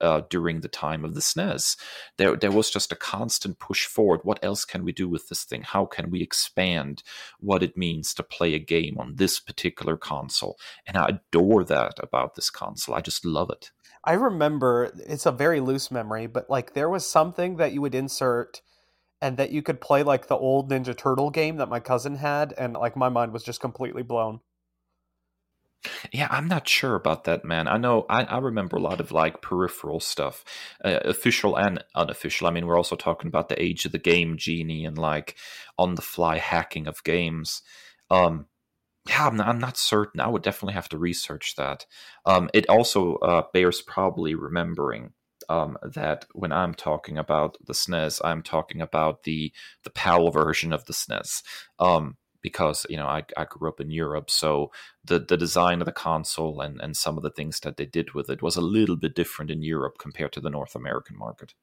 uh, during the time of the SNES. There, there was just a constant push forward. What else can we do with this thing? How can we expand what it means to play a game on this particular console? And I adore that about this console. I just love it. I remember it's a very loose memory, but like there was something that you would insert and that you could play like the old Ninja Turtle game that my cousin had, and like my mind was just completely blown. Yeah, I'm not sure about that, man. I know I, I remember a lot of like peripheral stuff, uh, official and unofficial. I mean, we're also talking about the age of the game genie and like on the fly hacking of games. Um, yeah, I'm not, I'm not, certain. I would definitely have to research that. Um, it also uh, bears probably remembering um, that when I'm talking about the SNES, I'm talking about the the PAL version of the SNES. Um, because you know I, I grew up in Europe, so the the design of the console and and some of the things that they did with it was a little bit different in Europe compared to the North American market.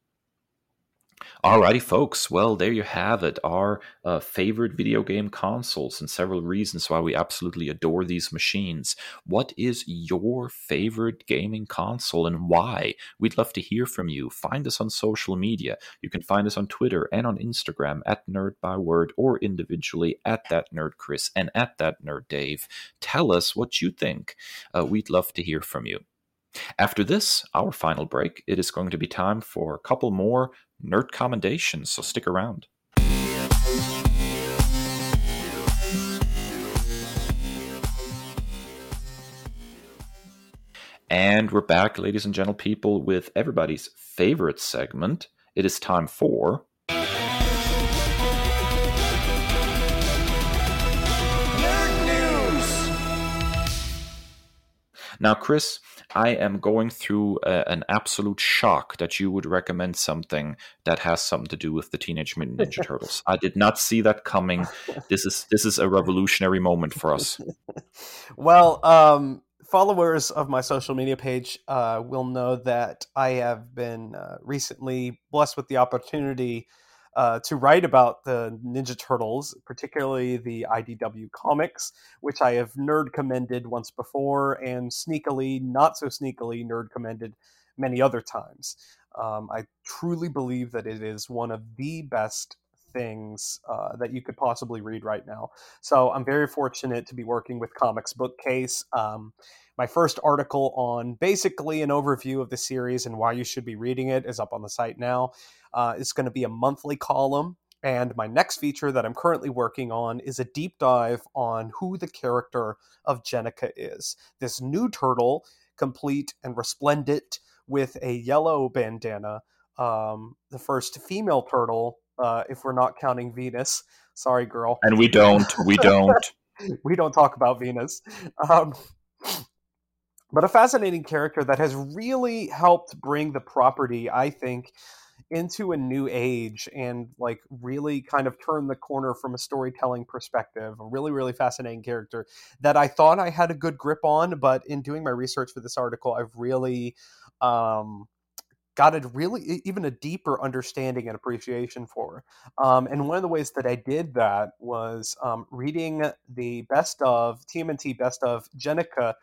Alrighty, folks. Well, there you have it. Our uh, favorite video game consoles and several reasons why we absolutely adore these machines. What is your favorite gaming console and why? We'd love to hear from you. Find us on social media. You can find us on Twitter and on Instagram at Nerd Byword or individually at that Nerd Kris and at that Nerd Dave. Tell us what you think. Uh, we'd love to hear from you. After this, our final break, it is going to be time for a couple more nerd commendations, so stick around. And we're back, ladies and gentle people, with everybody's favorite segment. It is time for. Nerd News! Now, Kris, I am going through a, an absolute shock that you would recommend something that has something to do with the Teenage Mutant Ninja *laughs* Turtles. I did not see that coming. This is this is a revolutionary moment for us. *laughs* well, um, followers of my social media page uh, will know that I have been uh, recently blessed with the opportunity uh, to write about the Ninja Turtles, particularly the IDW comics, which I have nerd commended once before and sneakily, not so sneakily, nerd commended many other times. Um, I truly believe that it is one of the best things uh, that you could possibly read right now. So I'm very fortunate to be working with Comics Bookcase. Um, my first article on basically an overview of the series and why you should be reading it is up on the site now. Uh, it's going to be a monthly column. And my next feature that I'm currently working on is a deep dive on who the character of Jennika is. This new turtle, complete and resplendent with a yellow bandana, um, the first female turtle uh, if we're not counting Venus. Sorry, girl. And we don't. We don't. *laughs* we don't talk about Venus. Um, but a fascinating character that has really helped bring the property, I think, into a new age and like really kind of turn the corner from a storytelling perspective. A really, really fascinating character that I thought I had a good grip on, but in doing my research for this article, I've really um, got a really even a deeper understanding and appreciation for. Um, and one of the ways that I did that was um, reading the best of TMNT Best of jennika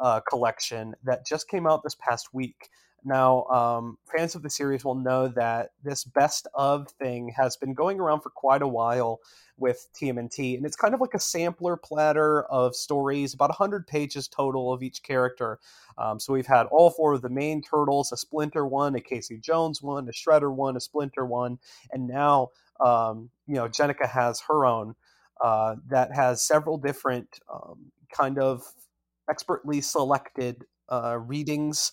uh, collection that just came out this past week. Now, um, fans of the series will know that this best of thing has been going around for quite a while with TMNT, and it's kind of like a sampler platter of stories, about 100 pages total of each character. Um, so we've had all four of the main turtles, a Splinter one, a Casey Jones one, a Shredder one, a Splinter one, and now, um, you know, Jennika has her own uh, that has several different um, kind of expertly selected uh, readings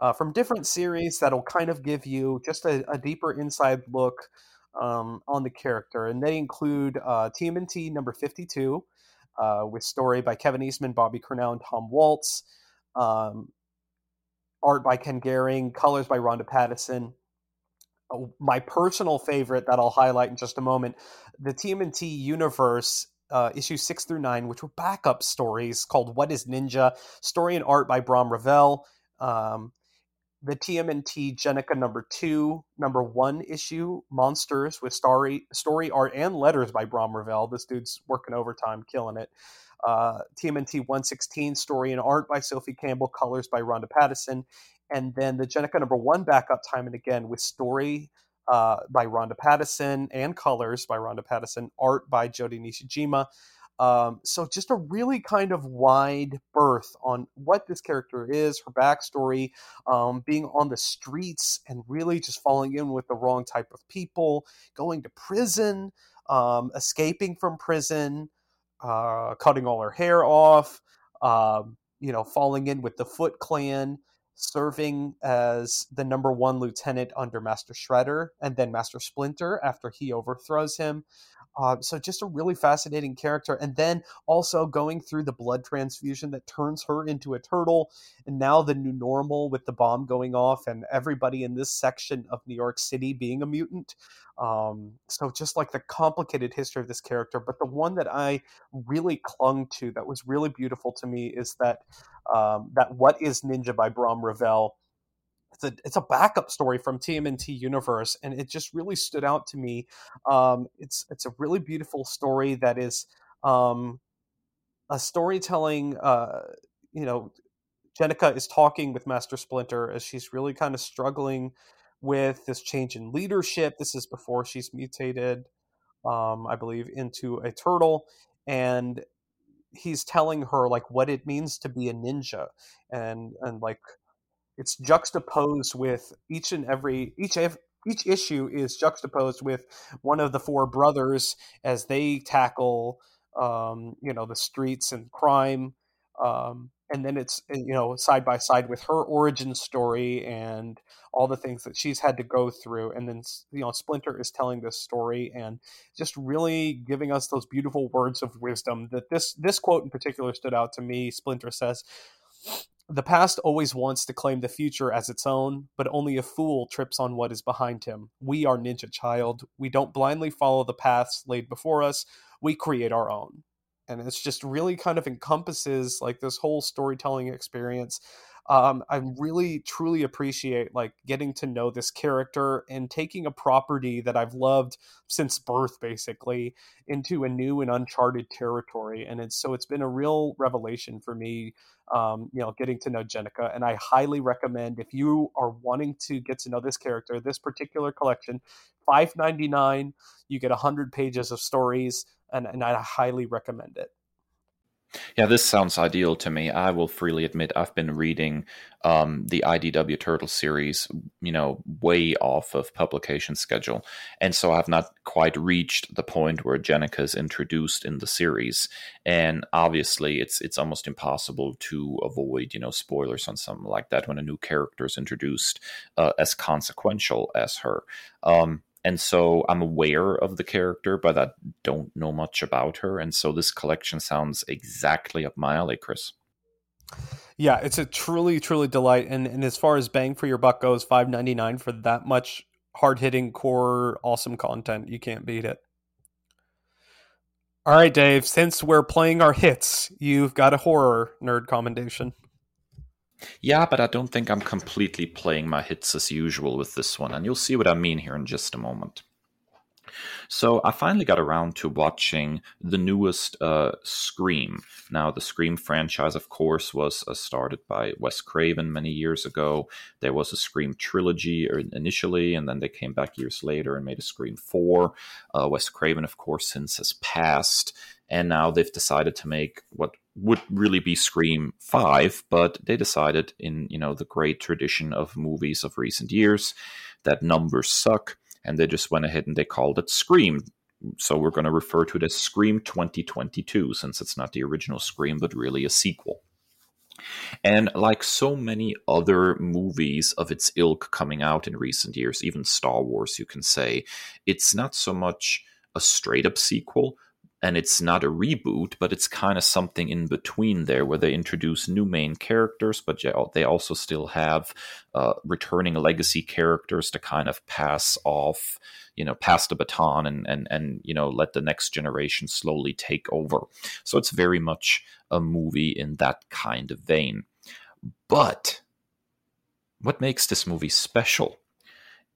uh, from different series that'll kind of give you just a, a deeper inside look um, on the character. And they include uh, TMNT number 52, uh, with story by Kevin Eastman, Bobby Curnow, and Tom Waltz. Um, art by Ken Garing, colors by Ronda Pattison. Oh, my personal favorite that I'll highlight in just a moment the TMNT universe uh, issue six through nine, which were backup stories called "What Is Ninja," story and art by Brahm Revel. Um, the TMNT Jennika number two, number one issue, Monsters with story, story art and letters by Brahm Revel. This dude's working overtime, killing it. Uh, TMNT 116, story and art by Sophie Campbell, colors by Ronda Pattison. And then the Jennika number one backup time and again with story uh, by Ronda Pattison and colors by Ronda Pattison, art by Jody Nishijima. Um, so just a really kind of wide berth on what this character is, her backstory, um, being on the streets and really just falling in with the wrong type of people, going to prison, um, escaping from prison, uh, cutting all her hair off, um, you know, falling in with the Foot Clan, serving as the number one lieutenant under Master Shredder and then Master Splinter after he overthrows him. Uh, so just a really fascinating character, and then also going through the blood transfusion that turns her into a turtle, and now the new normal with the bomb going off, and everybody in this section of New York City being a mutant. Um, so just like the complicated history of this character, but the one that I really clung to, that was really beautiful to me, is that um, that "What Is Ninja" by Brahm Revel it's a it's a backup story from TMNT Universe, and it just really stood out to me. Um, it's it's a really beautiful story that is um, a storytelling. Uh, you know, Jennika is talking with Master Splinter as she's really kind of struggling with this change in leadership. This is before she's mutated, um, I believe, into a turtle, and he's telling her like what it means to be a ninja and and like it's juxtaposed with each and every each each issue is juxtaposed with one of the four brothers as they tackle um, you know the streets and crime um, and then it's you know side by side with her origin story and all the things that she's had to go through. And then you know splinter is telling this story and just really giving us those beautiful words of wisdom that this this quote in particular stood out to me. Splinter says the past always wants to claim the future as its own, but only a fool trips on what is behind him. We are Ninja Child. We don't blindly follow the paths laid before us, we create our own. And it's just really kind of encompasses like this whole storytelling experience um, I really truly appreciate like getting to know this character and taking a property that I've loved since birth, basically, into a new and uncharted territory. And it's so it's been a real revelation for me, um, you know, getting to know Jennika. And I highly recommend if you are wanting to get to know this character, this particular collection, five ninety nine, you get hundred pages of stories, and, and I highly recommend it. Yeah, this sounds ideal to me. I will freely admit I've been reading um, the IDW Turtle series, you know, way off of publication schedule, and so I've not quite reached the point where Jennika is introduced in the series. And obviously, it's it's almost impossible to avoid, you know, spoilers on something like that when a new character is introduced uh, as consequential as her. Um, and so I'm aware of the character, but I don't know much about her. And so this collection sounds exactly up my alley, Kris. Yeah, it's a truly, truly delight. And and as far as bang for your buck goes, five ninety nine for that much hard hitting core awesome content, you can't beat it. All right, Dave. Since we're playing our hits, you've got a horror nerd commendation. Yeah, but I don't think I'm completely playing my hits as usual with this one, and you'll see what I mean here in just a moment. So I finally got around to watching the newest uh, Scream. Now, the Scream franchise, of course, was uh, started by Wes Craven many years ago. There was a Scream trilogy initially, and then they came back years later and made a Scream 4. Uh, Wes Craven, of course, since has passed, and now they've decided to make what would really be Scream 5, but they decided in, you know, the great tradition of movies of recent years that numbers suck and they just went ahead and they called it Scream. So we're going to refer to it as Scream 2022 since it's not the original Scream but really a sequel. And like so many other movies of its ilk coming out in recent years, even Star Wars, you can say, it's not so much a straight up sequel, and it's not a reboot, but it's kind of something in between there where they introduce new main characters, but they also still have uh, returning legacy characters to kind of pass off, you know, pass the baton and and and you know let the next generation slowly take over. So it's very much a movie in that kind of vein. But what makes this movie special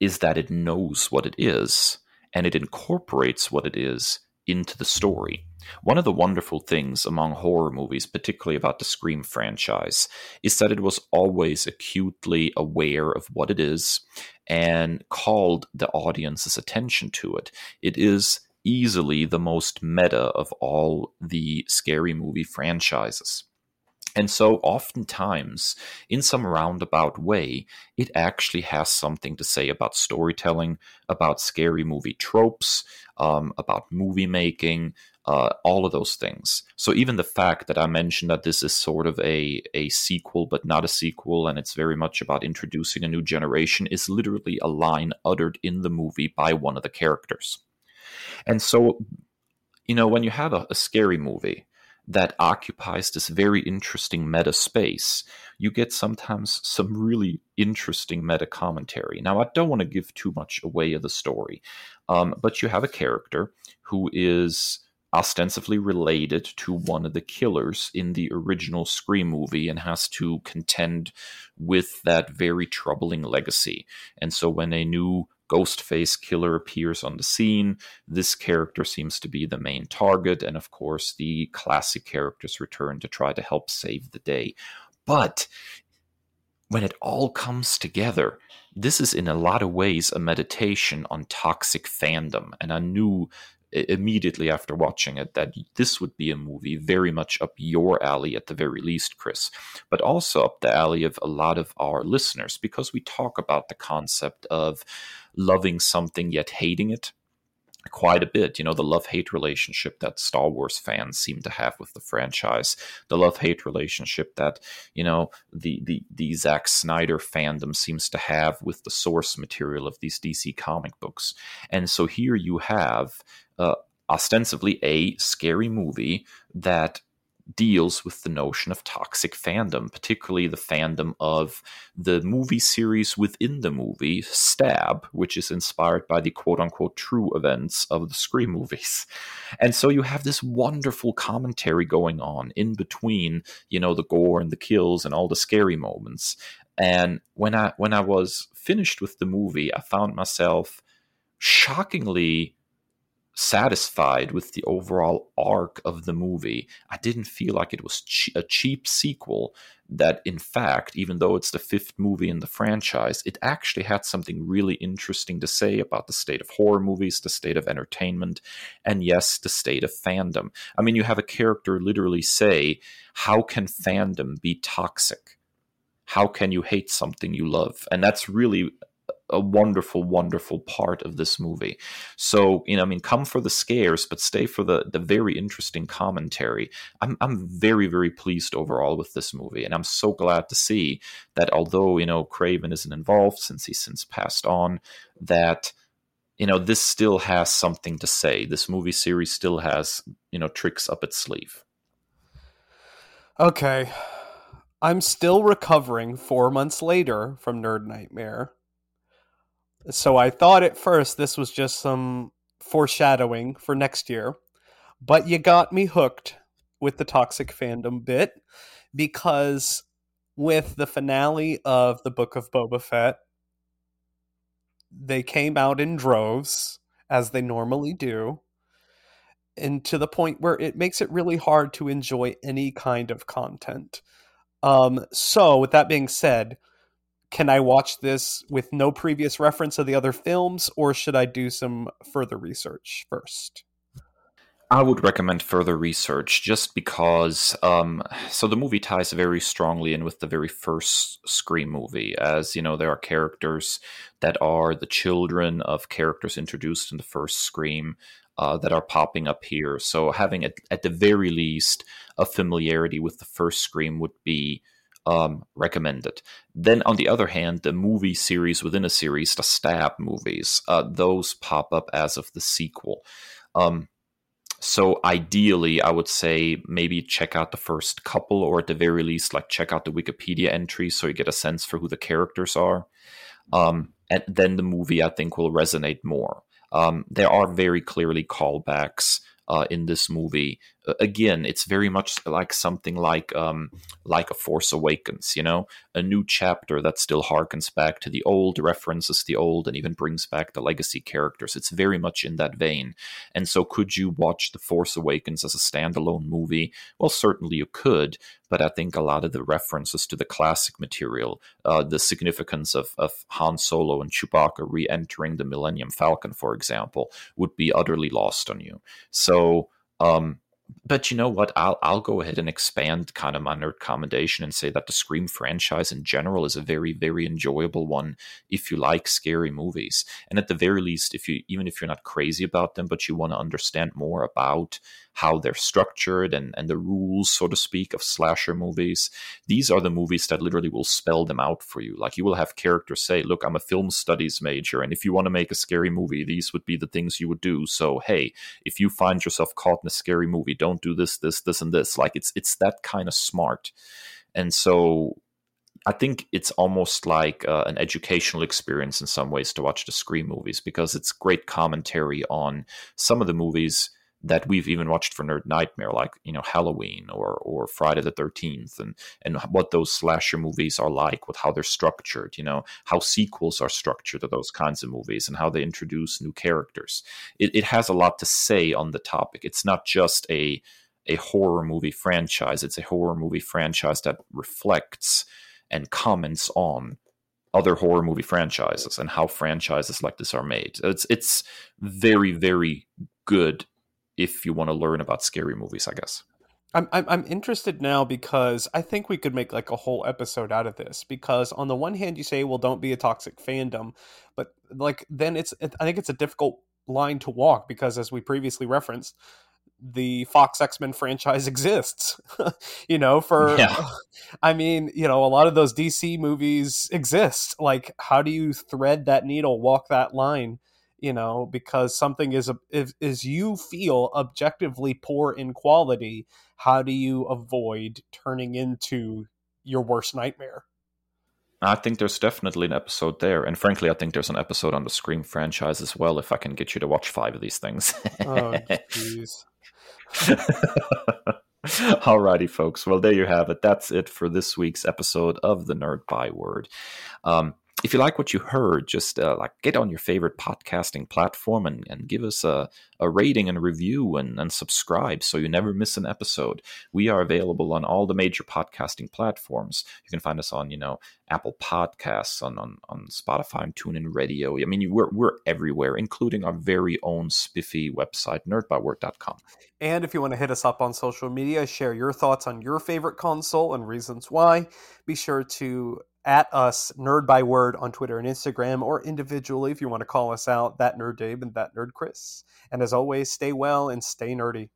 is that it knows what it is and it incorporates what it is into the story. One of the wonderful things among horror movies, particularly about the Scream franchise, is that it was always acutely aware of what it is and called the audience's attention to it. It is easily the most meta of all the scary movie franchises. And so, oftentimes, in some roundabout way, it actually has something to say about storytelling, about scary movie tropes, um, about movie making, uh, all of those things. So even the fact that I mentioned that this is sort of a a sequel but not a sequel, and it's very much about introducing a new generation, is literally a line uttered in the movie by one of the characters. And so, you know, when you have a, a scary movie that occupies this very interesting meta space, you get sometimes some really interesting meta commentary. Now, I don't want to give too much away of the story, um, but you have a character who is ostensibly related to one of the killers in the original Scream movie and has to contend with that very troubling legacy. And so when a new Ghostface killer appears on the scene. This character seems to be the main target, and of course, the classic characters return to try to help save the day. But when it all comes together, this is in a lot of ways a meditation on toxic fandom. And I knew immediately after watching it that this would be a movie very much up your alley at the very least, Kris, but also up the alley of a lot of our listeners because we talk about the concept of loving something yet hating it quite a bit. You know, the love hate relationship that Star Wars fans seem to have with the franchise, the love hate relationship that you know the the the Zack Snyder fandom seems to have with the source material of these DC comic books. And so here you have uh, ostensibly a scary movie that deals with the notion of toxic fandom, particularly the fandom of the movie series within the movie, Stab, which is inspired by the quote unquote true events of the Scream movies. *laughs* And so you have this wonderful commentary going on in between, you know, the gore and the kills and all the scary moments. And when I when I was finished with the movie, I found myself shockingly satisfied with the overall arc of the movie. I didn't feel like it was a cheap sequel that, in fact, even though it's the fifth movie in the franchise, it actually had something really interesting to say about the state of horror movies, the state of entertainment, and yes, the state of fandom. I mean, you have a character literally say, How can fandom be toxic? How can you hate something you love? And that's really a wonderful, wonderful part of this movie. So, you know, I mean, come for the scares, but stay for the the very interesting commentary. I'm I'm very, very pleased overall with this movie, and I'm so glad to see that although you know Craven isn't involved since he's since passed on, that you know, this still has something to say. This movie series still has, you know, tricks up its sleeve. Okay. I'm still recovering four months later from Nerd Nightmare. So I thought at first this was just some foreshadowing for next year. But you got me hooked with the toxic fandom bit because with the finale of the Book of Boba Fett, they came out in droves, as they normally do, and to the point where it makes it really hard to enjoy any kind of content. Um, so, with that being said, can I watch this with no previous reference of the other films, or should I do some further research first? I would recommend further research just because. Um, so the movie ties very strongly in with the very first Scream movie, as you know, there are characters that are the children of characters introduced in the first Scream uh, that are popping up here. So having at, at the very least a familiarity with the first Scream would be um, recommended. Then, on the other hand, the movie series within a series, the Stab movies, uh, those pop up as of the sequel. Um, so ideally, I would say maybe check out the first couple, or at the very least, like check out the Wikipedia entry so you get a sense for who the characters are. Um, and then the movie, I think, will resonate more. Um, there are very clearly callbacks uh, in this movie. Again, it's very much like something like um, like a Force Awakens. You know, a new chapter that still harkens back to the old, references the old, and even brings back the legacy characters. It's very much in that vein. And so, could you watch the Force Awakens as a standalone movie? Well, certainly you could, but I think a lot of the references to the classic material, uh, the significance of, of Han Solo and Chewbacca re entering the Millennium Falcon, for example, would be utterly lost on you. So, um, but you know what? I'll I'll go ahead and expand kind of my nerd commendation and say that the Scream franchise in general is a very very enjoyable one if you like scary movies, and at the very least, if you even if you're not crazy about them, but you want to understand more about how they're structured and, and the rules, so to speak, of slasher movies. These are the movies that literally will spell them out for you. Like you will have characters say, Look, I'm a film studies major, and if you want to make a scary movie, these would be the things you would do. So hey, if you find yourself caught in a scary movie, don't do this, this, this, and this. Like it's it's that kind of smart. And so I think it's almost like uh, an educational experience in some ways to watch the Scream movies because it's great commentary on some of the movies that we've even watched for Nerd Nightmare, like you know Halloween or or Friday the Thirteenth, and and what those slasher movies are like, with how they're structured, you know how sequels are structured to those kinds of movies, and how they introduce new characters. It, it has a lot to say on the topic. It's not just a a horror movie franchise; it's a horror movie franchise that reflects and comments on other horror movie franchises and how franchises like this are made. It's it's very very good if you want to learn about scary movies, I guess. I'm, I'm I'm interested now because I think we could make like a whole episode out of this because on the one hand you say well don't be a toxic fandom but like then it's I think it's a difficult line to walk because as we previously referenced the Fox X-Men franchise *laughs* exists *laughs* you know for yeah. *laughs* I mean you know a lot of those DC movies exist like how do you thread that needle walk that line you know because something is a is, is you feel objectively poor in quality how do you avoid turning into your worst nightmare I think there's definitely an episode there, and frankly, I think there's an episode on the Scream franchise as well. If I can get you to watch five of these things. oh, *laughs* jeez. *laughs* Alrighty, folks. Well, there you have it. That's it for this week's episode of the Nerd Byword. Um, if you like what you heard, just uh, like get on your favorite podcasting platform and, and give us a, a rating and review and, and subscribe so you never miss an episode. We are available on all the major podcasting platforms. You can find us on, you know, Apple Podcasts, on on, on Spotify and TuneIn Radio. I mean, we're, we're everywhere, including our very own spiffy website, nerdbyword.com. And if you want to hit us up on social media, share your thoughts on your favorite console and reasons why, be sure to at us nerd by word on Twitter and Instagram, or individually if you want to call us out, that nerd Dave and that nerd Kris. And as always, stay well and stay nerdy.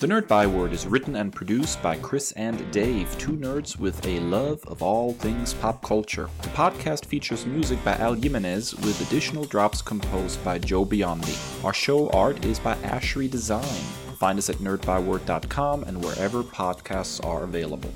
The Nerd Byword is written and produced by Kris and Dave, two nerds with a love of all things pop culture. The podcast features music by Al Jimenez with additional drops composed by Joe Biondi. Our show art is by Ashery Design. Find us at nerdbyword.com and wherever podcasts are available.